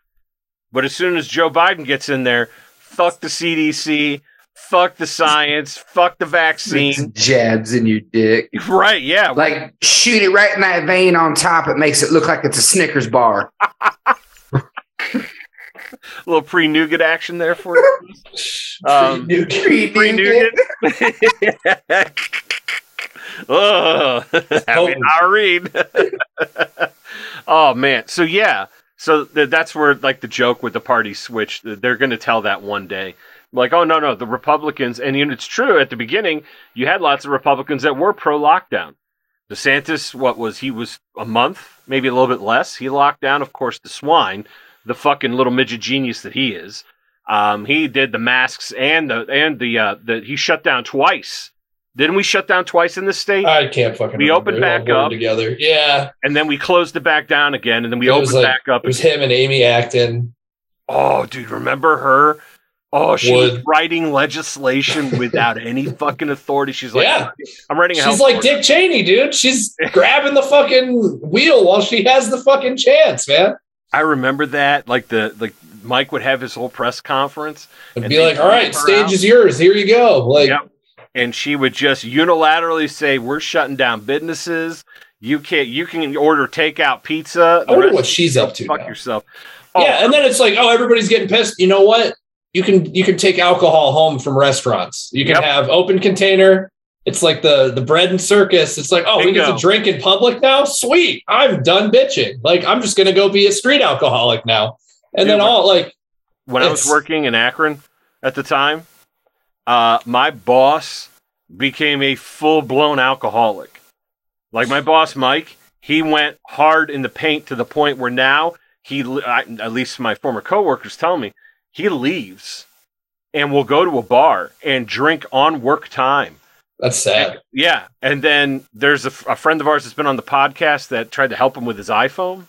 But as soon as Joe Biden gets in there, fuck the CDC, fuck the science, fuck the vaccine. Jabs in your dick. Right, yeah. Like shoot it right in that vein on top. It makes it look like it's a Snickers bar. A little pre nougat action there for you. Um, pre nougat. oh, I mean, read. oh man, so yeah, so th- that's where like the joke with the party switch. They're going to tell that one day. Like, oh no, no, the Republicans, and you know, it's true. At the beginning, you had lots of Republicans that were pro lockdown. DeSantis, what was he was a month, maybe a little bit less. He locked down, of course, the swine, the fucking little midget genius that he is. Um, he did the masks and the and the uh, the he shut down twice. Didn't we shut down twice in the state? I can't fucking. We remember. opened back up. together. Yeah, and then we closed it back down again, and then we It opened like- back up. it was him and Amy Acton. Oh, dude, remember her? Oh, she was writing legislation without any fucking authority. She's like, Yeah. I'm writing a She's like order. Dick Cheney, dude. She's grabbing the fucking wheel while she has the fucking chance, man. I remember that. Like the like Mike would have his whole press conference, And And be like, all right, stage out. is yours. Here you go. Like, Yep. and she would just unilaterally say, "We're shutting down businesses. You can't. You can order takeout pizza. I wonder what she's up to. Fuck now. yourself." Yeah, oh, and then it's like, oh, everybody's getting pissed. You know what? You can you can take alcohol home from restaurants. You can Yep. have open container. It's like the the bread and circus. It's like, oh, we get to drink in public now. Sweet, I'm done bitching. Like I'm just gonna go be a street alcoholic now. And then all like, when I was working in Akron at the time, uh, my boss became a full blown alcoholic. Like my boss, Mike, he went hard in the paint to the point where now he, I, at least my former coworkers tell me, he leaves and will go to a bar and drink on work time. That's sad. Yeah, and then there's a friend of ours that's been on the podcast that tried to help him with his iPhone.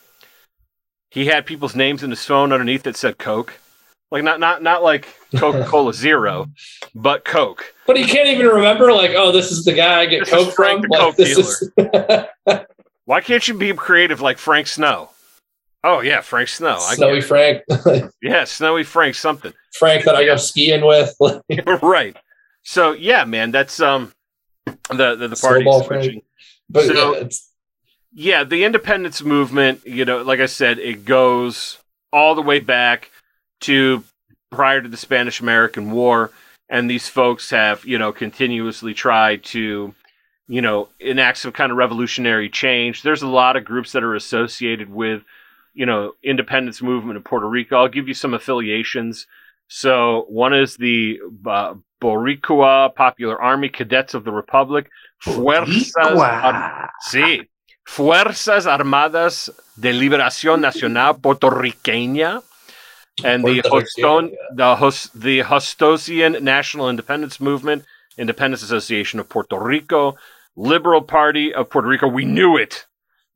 He had people's names in his phone underneath that said Coke, like not not not like Coca Cola Zero, but Coke. But he can't even remember. Like, oh, this is the guy I get This coke from. the Like, Coke this is Why can't you be creative like Frank Snow? Oh yeah, Frank Snow. Snowy Frank, yeah, Snowy Frank something. Frank that I go skiing with. right. So yeah, man, that's um the the, the party switching. but So- yeah, yeah, the independence movement, you know, like I said, it goes all the way back to prior to the Spanish American War. And these folks have, you know, continuously tried to, you know, enact some kind of revolutionary change. There's a lot of groups that are associated with, you know, independence movement in Puerto Rico. I'll give you some affiliations. So one is the uh, Boricua Popular Army Cadets of the Republic. Fuerzas Ar- Sí. Fuerzas Armadas de Liberación Nacional Puertorriqueña and the Hoston, the, Hos, the Hostosian National Independence Movement, Independence Association of Puerto Rico, Liberal Party of Puerto Rico. We knew it.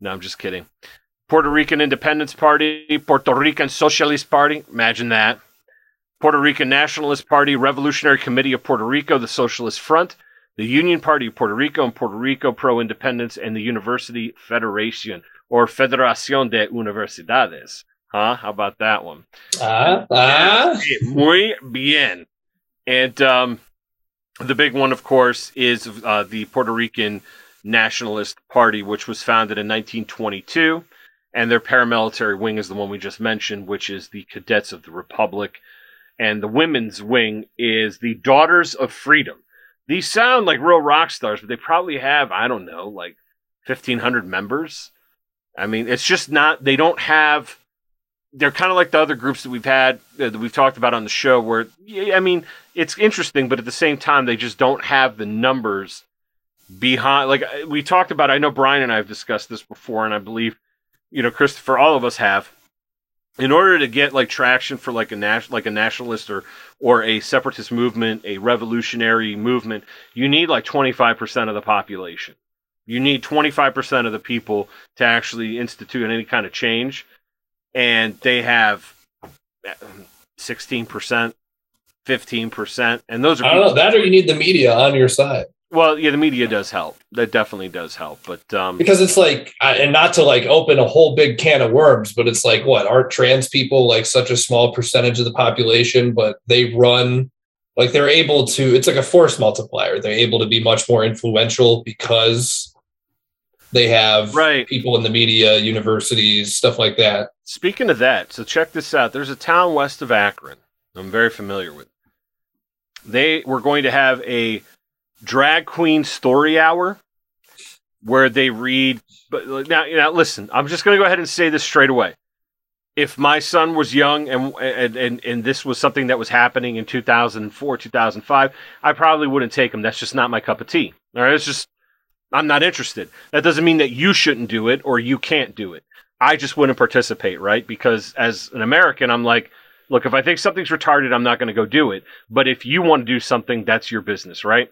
No, I'm just kidding. Puerto Rican Independence Party, Puerto Rican Socialist Party. Imagine that. Puerto Rican Nationalist Party, Revolutionary Committee of Puerto Rico, the Socialist Front, the Union Party of Puerto Rico and Puerto Rico Pro Independence, and the University Federation or Federación de Universidades. Huh? How about that one? ah, ah. Sí, Muy bien. And um, the big one, of course, is uh, the Puerto Rican Nationalist Party, which was founded in 1922. And their paramilitary wing is the one we just mentioned, which is the Cadets of the Republic. And the women's wing is the Daughters of Freedom. These sound like real rock stars, but they probably have, I don't know, like 1,500 members. I mean, it's just not, they don't have they're kind of like the other groups that we've had uh, that we've talked about on the show where i mean it's interesting but at the same time they just don't have the numbers behind like uh, we talked about i know brian and i have discussed this before and i believe you know christopher all of us have in order to get like traction for like a national like a nationalist or or a separatist movement, a revolutionary movement, you need like 25% of the population. You need 25% of the people to actually institute any kind of change and they have uh, 16%, 15%, and those are I don't know that or you need the media on your side. Well, yeah, the media does help. That definitely does help. But um, because it's like and not to like open a whole big can of worms but it's like what aren't trans people like such a small percentage of the population but they run like they're able to it's like a force multiplier they're able to be much more influential because they have Right. people in the media universities stuff like that Speaking of that, so check this out. There's a town west of Akron. I'm very familiar with. They were going to have a drag queen story hour where they read. But now, now listen. I'm just going to go ahead and say this straight away. If my son was young and and and, and this was something that was happening in 2004, 2005, I probably wouldn't take him. That's just not my cup of tea. All right, it's just I'm not interested. That doesn't mean that you shouldn't do it or you can't do it. I just wouldn't participate, right? Because as an American, I'm like, look, if I think something's retarded, I'm not going to go do it. But if you want to do something, that's your business, right?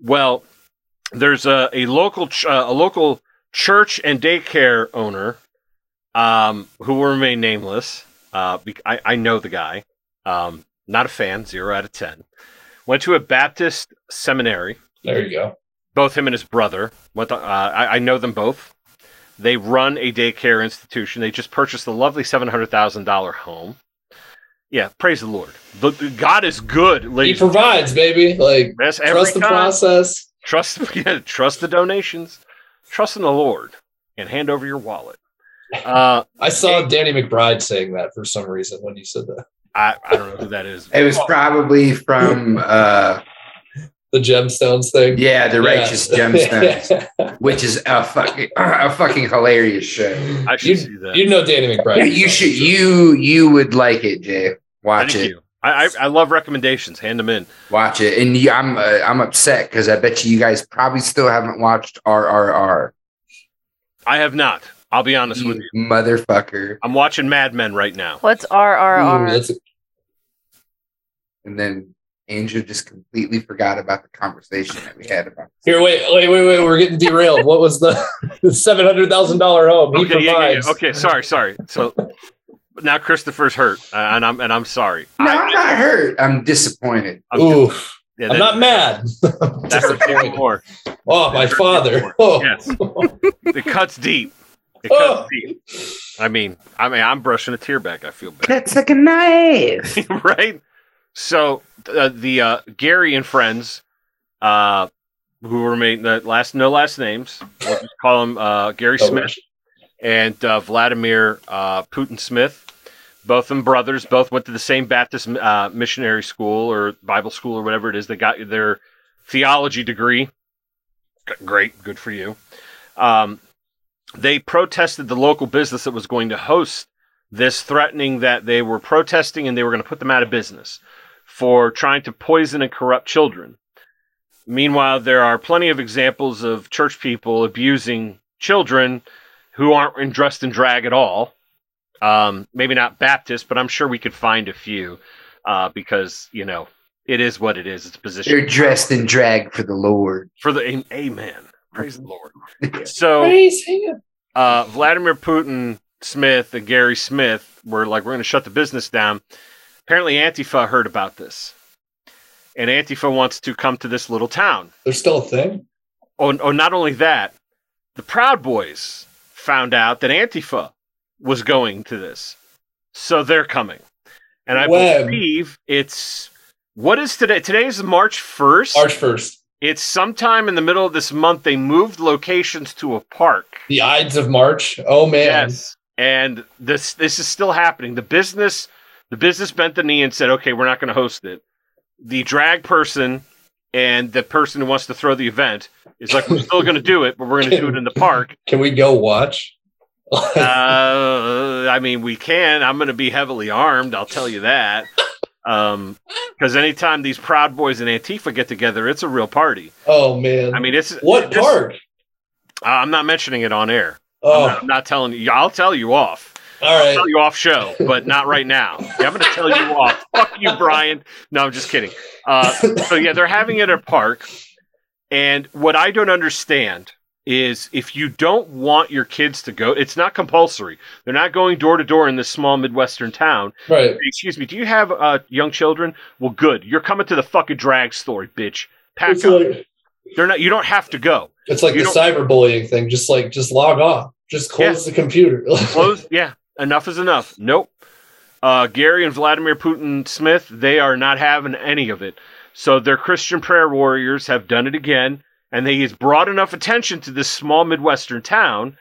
Well, there's a, a local ch- uh, a local church and daycare owner um, who will remain nameless. Uh, bec- I, I know the guy. Um, not a fan, zero out of ten. Went to a Baptist seminary there you go both him and his brother. Went to, uh, I, I know them both. They run a daycare institution. They just purchased a lovely seven hundred thousand dollar home. Yeah, praise the Lord. The, the- God is good, he provides baby like That's trust the time. process Trust, yeah, trust the donations. Trust in the Lord and hand over your wallet. Uh, i saw danny mcbride saying that for some reason when you said that I, I don't know who that is. It was probably from uh the gemstones thing yeah, the righteous Yeah. gemstones, which is a fucking a fucking hilarious show. I should you, see that. you know danny mcbride You should you you would like it, Jay. Watch Thank it. you. I, I, I love recommendations. Hand them in. Watch it. And you, I'm uh, I'm upset because I bet you you guys probably still haven't watched RRR. I have not. I'll be honest with You you. motherfucker. I'm watching Mad Men right now. What's Ooh, RRR? that's And then Angel just completely forgot about the conversation that we had about. Here, wait, wait, wait, wait. We're getting derailed. What was the, the seven hundred thousand dollar home? He Okay, yeah, yeah, yeah. okay. Sorry, sorry. So now Christopher's hurt, uh, and I'm and I'm sorry. No, I- I'm not hurt. I'm disappointed. I'm, Ooh, yeah, I'm not mad. that's a even more. oh, my father. Oh, Yes, it cuts deep. It Oh. cuts deep. I mean, I mean, I'm brushing a tear back. I feel bad, That's like a knife. right? So uh, the uh, Gary and friends, uh, who remain the last no last names. We'll just call them uh, Gary Oh, Smith and uh, Vladimir uh, Putin Smith. Both of them brothers. Both went to the same Baptist uh, missionary school or Bible school or whatever it is. They got their theology degree. Great, good for you. Um, they protested the local business that was going to host this, threatening that they were protesting and they were going to put them out of business for trying to poison and corrupt children. Meanwhile, there are plenty of examples of church people abusing children who aren't dressed in drag at all. Um, maybe not Baptist, but I'm sure we could find a few uh, because you know it is what it is. It's a position They're dressed in drag for the Lord. for the amen. Praise the Lord. So Praise him. uh, Vladimir Putin Smith and Gary Smith were like, we're going to shut the business down. Apparently, Antifa heard about this. And Antifa wants to come to this little town. There's still a thing. Oh, oh, not only that, the Proud Boys found out that Antifa was going to this. So they're coming. And I When? believe it's what is today? Today is March 1st. March first. It's sometime in the middle of this month. They moved locations to a park. The Ides of March. Oh man. Yes. And this this is still happening. The business the business bent the knee and said, "Okay, we're not going to host it." The drag person and the person who wants to throw the event is like, "We're still going to do it, but we're going to do it in the park." Can we go watch? Uh, I mean, we can. I'm going to be heavily armed. I'll tell you that. Um, because anytime these Proud Boys and Antifa get together, it's a real party. oh man. I mean, it's what this- park? Uh, I'm not mentioning it on air. I'm, Oh, not, I'm not telling you. I'll tell you off. All right. tell you off show, but not right now. Yeah, I'm going to tell you off. Fuck you, Brian. No, I'm just kidding. Uh, so yeah, they're having it at a park, and what I don't understand is if you don't want your kids to go, it's not compulsory. They're not going door to door in this small midwestern town. Right. Excuse me. Do you have uh, young children? Well, good. You're coming to the fucking drag story, bitch. Pack It's up. like, They're not. You don't have to go. it's like You the cyberbullying thing. Just like just log off. Just close the computer. Close. yeah, enough is enough. Nope. Uh, Gary and Vladimir Putin Smith, they are not having any of it. So their Christian prayer warriors have done it again, and they has brought enough attention to this small midwestern town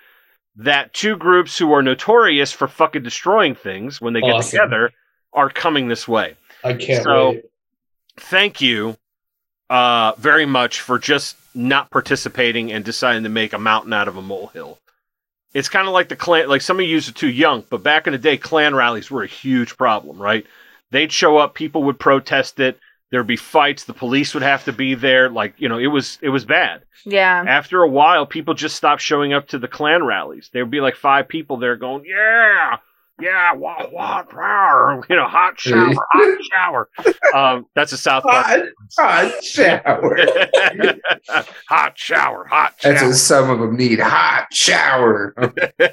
that two groups who are notorious for fucking destroying things when they get together are coming this way. I can't So- wait. Thank you uh, very much for just not participating and deciding to make a mountain out of a molehill. It's kind of like the Klan, like some of you are too young, but back in the day, Klan rallies were a huge problem, right? They'd show up, people would protest it, there'd be fights, the police would have to be there, like you know, it was it was bad. Yeah. After a while, people just stopped showing up to the Klan rallies. There would be like five people there going, "Yeah, yeah, what, what, power, you know, hot shower, hot shower." Um, that's a South. Hot, hot shower. hot shower, hot That's what some of them need. Hot shower.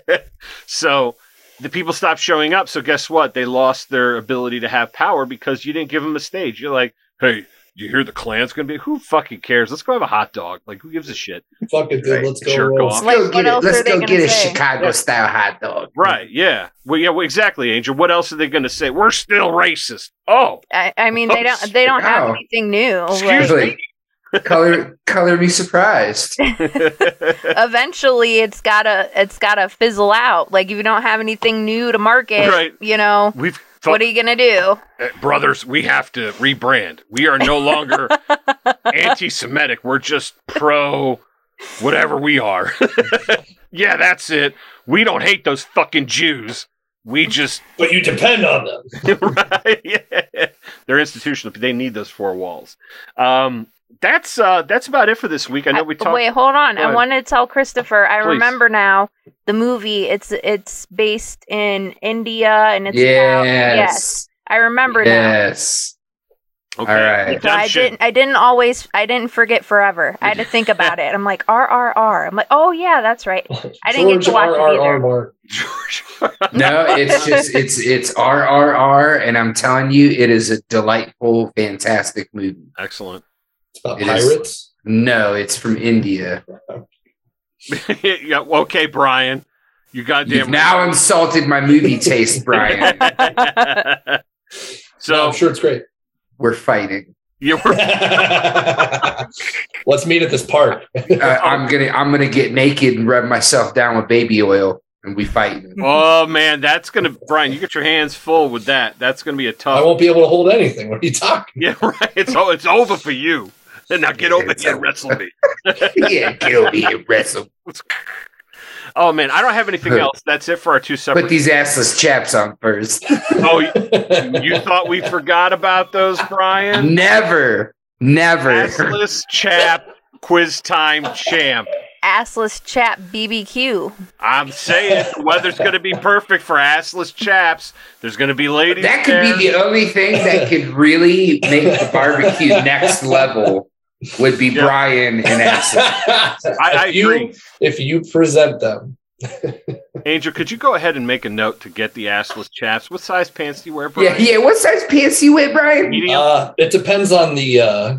so the people stopped showing up. So guess what? They lost their ability to have power because you didn't give them a stage. You're like, hey, you hear the Klan's gonna be? Who fucking cares? Let's go have a hot dog. Like, who gives a shit? Fuck it, dude. Right. Let's go. Jerk roll. off. Let's go get Let's go get a? Chicago style hot dog. Right? Yeah. Well, yeah. Well, exactly, Angel. What else are they gonna say? We're still racist. Oh, I, I mean, they don't. They don't have oh. anything new. Excuse Like, me. Color, color me surprised. eventually, it's gotta. It's gotta fizzle out. Like if you don't have anything new to market, Right. you know, We've what are you gonna do? Uh, brothers, we have to rebrand. We are no longer anti-Semitic. We're just pro whatever we are. yeah, that's it. We don't hate those fucking Jews. We just But you depend on them. right. Yeah. They're institutional. They need those four walls. Um, that's uh, that's about it for this week. I know we I- talked. Wait, hold on. I ahead. wanted to tell Christopher. I Please. remember now the movie. It's it's based in India and it's about yes. Yes. I remember now. Yes. Okay. All right. So I didn't. I didn't always. I didn't forget forever. I had to think about it. I'm like R R R. I'm like, oh yeah, that's right. I didn't get George to watch R. it R. either. R. Martin. No, it's just it's it's RRR, and I'm telling you, it is a delightful, fantastic movie. Excellent. It's about It is. pirates. No, it's from India. yeah. Okay, Brian. You You've goddamn. now insulted my movie taste, Brian. No, so I'm sure it's great. We're fighting. you were Let's meet at this park. Uh, I'm gonna I'm gonna get naked and rub myself down with baby oil, and we fight. Oh man, that's gonna Brian. You get your hands full with that. That's gonna be a tough. I won't be able to hold anything. What are you talking? Yeah, right. It's oh, it's over for you. And now get over here and wrestle me. yeah, get over here, and wrestle. Oh man, I don't have anything else. That's it for our two separate. Put these assless chaps on first. oh, you, you thought we forgot about those, Brian? Never, never. Assless chap, quiz time champ. Assless chap BBQ. I'm saying the weather's going to be perfect for assless chaps. There's going to be ladies That could there. be the only thing that could really make the barbecue next level. Would be Yeah. Brian and assless. I, I if you, agree. If you present them, Angel, could you go ahead and make a note to get the assless chaps? What size pants do you wear, Yeah, Brian? yeah. What size pants do you wear, Brian? Uh, it depends on the uh,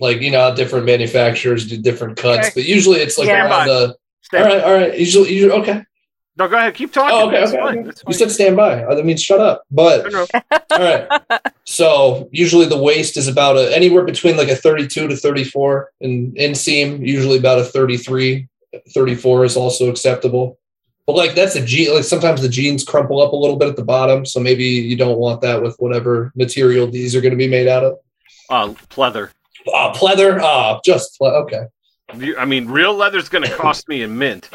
like you know different manufacturers do different cuts, Okay. but usually it's like Yeah. around the. All right, all right. Usually, usually okay. No, go ahead. Keep talking. Oh, okay, That's okay. fine. okay. That's You fine. said stand by. I mean, shut up. But No, no. all right. So usually the waist is about a, anywhere between like a 32 to 34, and inseam usually about a 33. 34 is also acceptable. But like that's a jean. Like sometimes the jeans crumple up a little bit at the bottom, so maybe you don't want that with whatever material these are going to be made out of. Uh, pleather. Ah, pleather. Ah, just ple- okay. You- I mean, real leather's going to cost me a mint.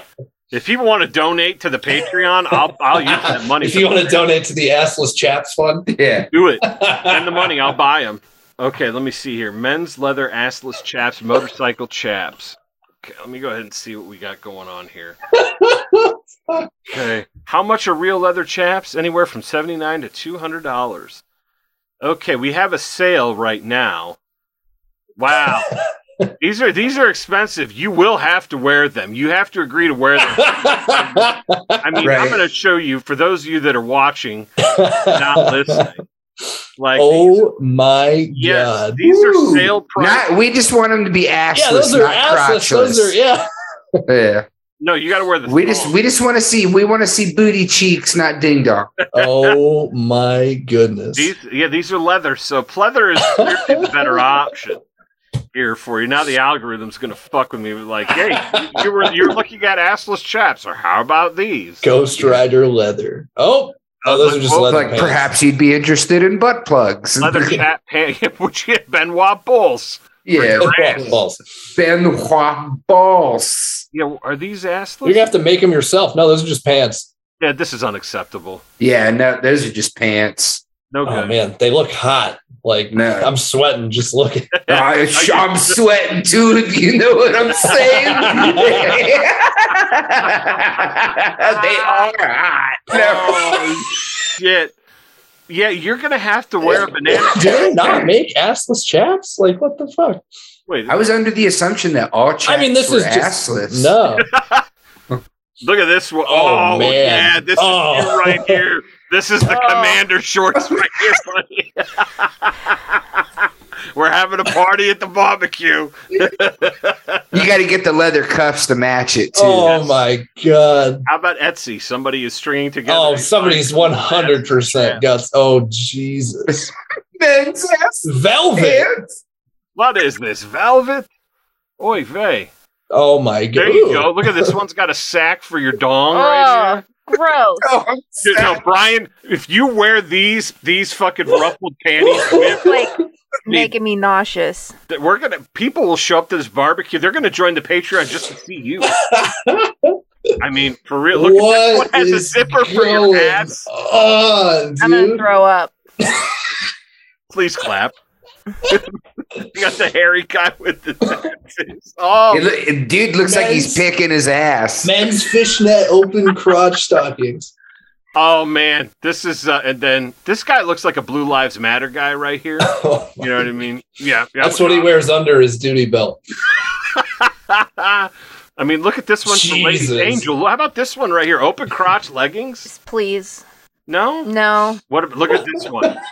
If you want to donate to the Patreon, I'll I'll use that money. if you want to donate to the assless chaps fund, Yeah. do it, spend the money. I'll buy them. Okay, let me see here. Men's leather assless chaps, motorcycle chaps. Okay, let me go ahead and see what we got going on here. Okay, How much are real leather chaps? Anywhere from seventy nine to two hundred dollars. Okay, we have a sale right now. Wow. these are these are expensive. You will have to wear them. You have to agree to wear them. I mean, I'm going to show you for those of you that are watching, not listening. Like, oh my yes, god. these are sale price. Not, we just want them to be assless, Yeah, those are not assless. crotchless. Those are yeah. yeah. no, you got to wear the. We just we just want to see we want to see booty cheeks, not ding dong. Oh my goodness. These, yeah, these are leather. So pleather is clearly the better option here for you. Now the algorithm's going to fuck with me. Like, hey, you were you're looking at assless chaps, or how about these? Ghost Rider leather. Oh, oh, those are just leather Like pants. perhaps you'd be interested in butt plugs. leather chat pants, which you Ben Wa balls. yeah, Brand. Balls. Ben Wa balls. Yeah, are these assless? You're gonna have to make them yourself. No, those are just pants. yeah, this is unacceptable. Yeah, no, those are just pants. No Oh man, they look hot. Like No. I'm sweating just looking. I, I'm sweating too, if you know what I'm saying. they are hot. Oh shit! Yeah, you're gonna have to wear a banana. Do they not make assless chaps? Like what the fuck? Wait, I was under the assumption that all chaps I mean, this were is just assless. no. look at this one. Oh, Oh, man. yeah, this Oh. is right here. This is the Oh. commander shorts right here, buddy. We're having a party at the barbecue. You got to get the leather cuffs to match it too. Oh my god. How about Etsy? Somebody is stringing together. Oh, somebody's 100 percent guts. Oh Jesus. Men's Velvet. pants. What is this? Velvet? Oy vey. Oh my god. There you go. Look at this one's got a sack for your dong right ah. here. Gross. Oh, Dude, no. Brian, if you wear these these fucking ruffled panties, with, like making me nauseous. we're gonna people will show up to this barbecue. They're gonna join the Patreon just to see you. I mean, for real. Look at this one What has a zipper for your ass. on, I'm gonna throw up. Please clap. You got the hairy guy with the tattoos. Oh, It it- dude looks like he's picking his ass. Men's fishnet open crotch stockings. oh man, this is uh, and then this guy looks like a Blue Lives Matter guy right here. You know what I mean? Yeah, yeah. That's what he wears under his duty belt. I mean, look at this one from Lady Angel. How about this one right here? Open crotch leggings? Please. No. No. What? Look at this one.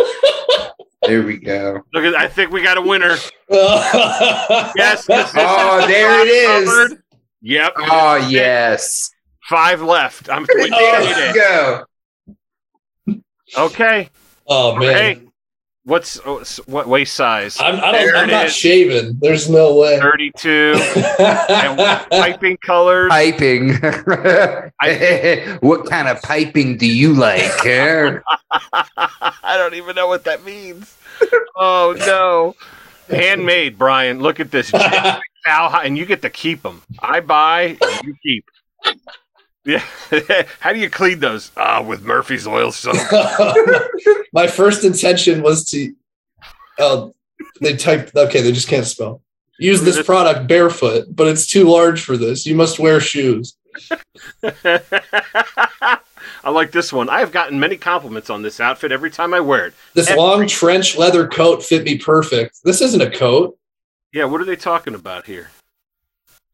There we go. Look at. I think we got a winner. yes. Yes. 'cause this Oh, is there it is. covered. Yep. Oh yes. Five left. I'm There three we go. Okay. Oh man. Hey, what's oh, what waist size? I'm, I There don't, I'm not is. shaving. There's no way. Thirty-two. and piping colors. Piping. what kind of piping do you like? Eh? I don't even know what that means. Oh no. Handmade, Brian. Look at this. Cow, and you get to keep them. I buy, you keep. Yeah. How do you clean those? Ah, with Murphy's oil soap. My first intention was to. Oh, they typed. Okay, they just can't spell. Use this product barefoot, but it's too large for this. You must wear shoes. I like this one. I have gotten many compliments on this outfit every time I wear it. This Every- long trench leather coat fit me perfect. This isn't a coat. Yeah, what are they talking about here?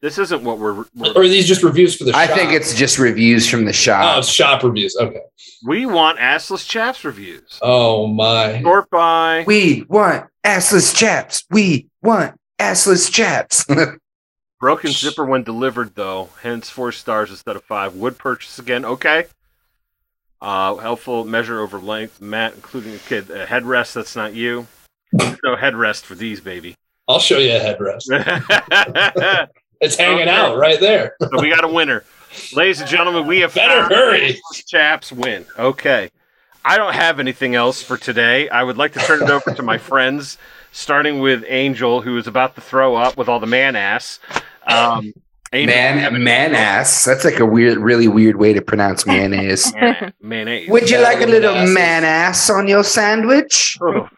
This isn't what we're. we're Or are these just reviews for the shop. I shop? think it's just reviews from the Oh, shop. it's shop reviews. Okay. we want assless chaps reviews. Oh my. Sort by. we want assless chaps. We want assless chaps. Broken zipper when delivered, though. Hence four stars instead of five. Would purchase again. Okay. Uh, helpful measure over length, mat, including a kid. A headrest. That's not you. No headrest for these, baby. I'll show you a headrest. so It's hanging Okay. out right there. we got a winner, ladies and gentlemen. We have Better found hurry. chaps win. Okay. I don't have anything else for today. I would like to turn it over to my friends, starting with Angel, who is about to throw up with all the man ass. Um, Angel, Man, man ass. That's like a weird, really weird way to pronounce mayonnaise. Man- mayonnaise. Would you like a little man ass on your sandwich? Oh,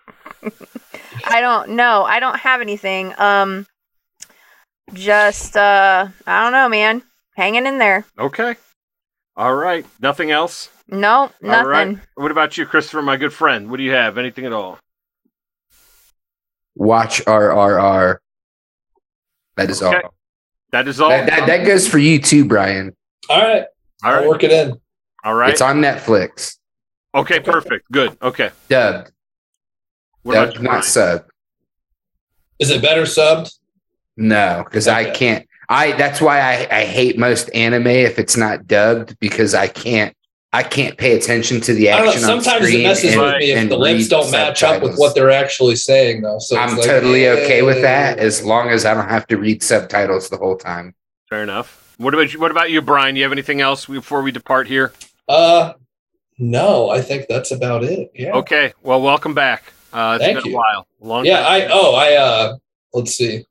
I don't know. I don't have anything. Um just uh I don't know, man. Hanging in there. okay. All right. Nothing else? No, nothing. All right. What about you, Christopher, my good friend? What do you have? Anything at all? Watch RRR. That is Okay. all. That is all. That, that, that goes for you too, Brian. All right. All right. I'll work it in. All right. It's on Netflix. Okay, perfect. Good. Okay. Dubbed. What about Dubbed, you, not Brian? sub. Is it better subbed? No, because I can't. I that's why I, I hate most anime if it's not dubbed because I can't I can't pay attention to the I don't know. action. on Sometimes it messes and- with me if the lips don't match up with what they're actually saying, though. So it's I'm like, totally okay with that as long as I don't have to read subtitles the whole time. Fair enough. What about you? What about you, Brian? You have anything else before we depart here? Uh, no, I think that's about it. Yeah. Okay. Well, welcome back. Uh, it's Thank been a you. while. A long Yeah. I oh I uh let's see.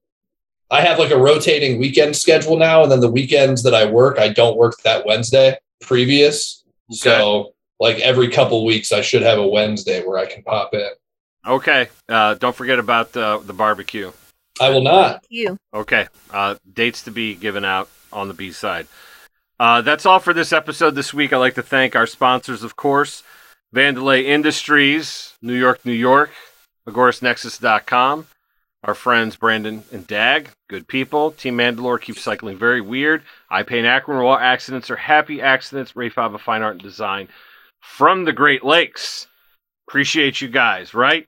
I have like a rotating weekend schedule now, and then the weekends that I work, I don't work that Wednesday previous. So like every couple weeks, I should have a Wednesday where I can pop in. Okay. Uh, don't forget about uh, the barbecue. I will not. You. Okay. Uh, dates to be given out on the B side. Uh, that's all for this episode this week. I'd like to thank our sponsors, of course, Vandelay Industries, New York, New York, AgorisNexus.com, our friends Brandon and Dag, good people. Team Mandalore keeps cycling very weird. I Paint Akron, where accidents are happy accidents. Ray Fava Fine Art and Design from the Great Lakes. Appreciate you guys, right?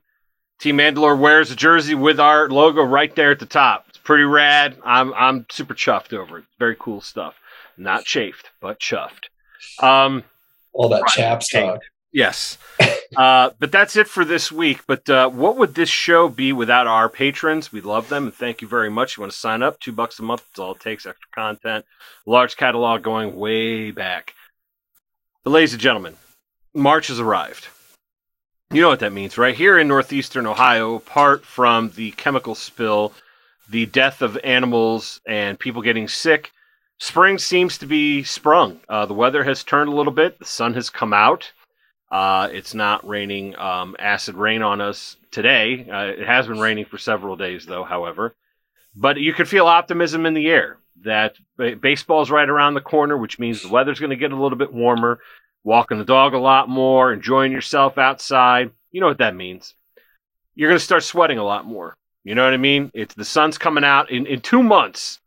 Team Mandalore wears a jersey with our logo right there at the top. It's pretty rad. I'm I'm super chuffed over it. Very cool stuff. Not chafed, but chuffed. Um, All that Right. chaps talk. Yes. uh, but that's it for this week. But uh, what would this show be without our patrons? We love them and thank you very much. You want to sign up? Two bucks a month. That's all it takes. Extra content, large catalog going way back. But ladies and gentlemen, March has arrived. You know what that means, right? Here in northeastern Ohio, apart from the chemical spill, the death of animals, and people getting sick, spring seems to be sprung. Uh, the weather has turned a little bit. The sun has come out. Uh, it's not raining um, acid rain on us today. Uh, it has been raining for several days, though, however. But you can feel optimism in the air that ba- baseball's right around the corner, which means the weather's going to get a little bit warmer walking the dog a lot more, enjoying yourself outside. You know what that means. You're going to start sweating a lot more. You know what I mean? It's the sun's coming out in, in two months.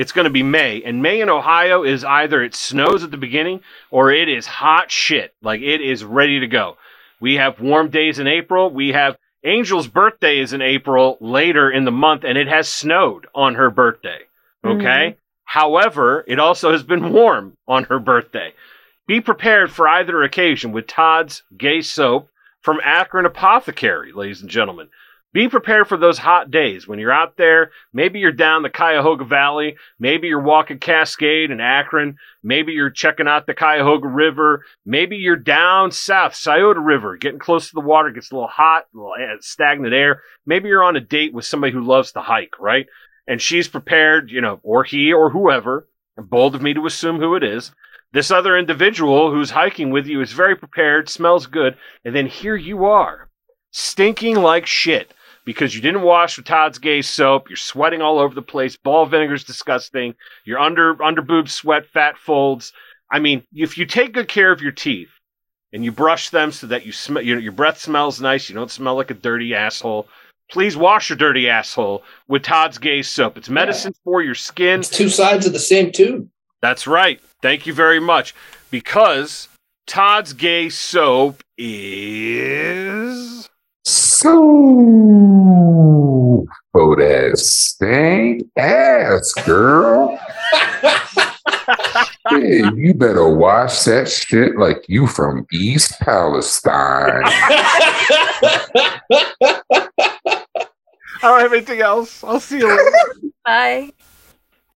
It's going to be May, and May in Ohio is either it snows at the beginning or it is hot shit. Like it is ready to go. We have warm days in April. We have Angel's birthday is in April later in the month, and it has snowed on her birthday. Mm-hmm. Okay. However, it also has been warm on her birthday. Be prepared for either occasion with Todd's Gay Soap from Akron Apothecary, ladies and gentlemen. Be prepared for those hot days when you're out there. Maybe you're down the Cuyahoga Valley. Maybe you're walking Cascade in Akron. Maybe you're checking out the Cuyahoga River. Maybe you're down south, Scioto River, getting close to the water. Gets a little hot, a little uh, stagnant air. Maybe you're on a date with somebody who loves to hike, right? And she's prepared, you know, or he or whoever, bold of me to assume who it is, this other individual who's hiking with you is very prepared, smells good, and then here you are, stinking like shit because you didn't wash with Todd's Gay soap. You're sweating all over the place. Ball vinegar's disgusting. Your under under boob sweat, fat folds. I mean, if you take good care of your teeth and you brush them so that you smell, your, your breath smells nice, you don't smell like a dirty asshole. Please wash your dirty asshole with Todd's Gay soap. It's medicine for your skin. It's two sides of the same tube. That's right. Thank you very much. Because Todd's Gay Soap is. So for that stank ass girl. Hey, you better wash that shit like you from East Palestine. I don't have anything else. I'll see you later. Bye.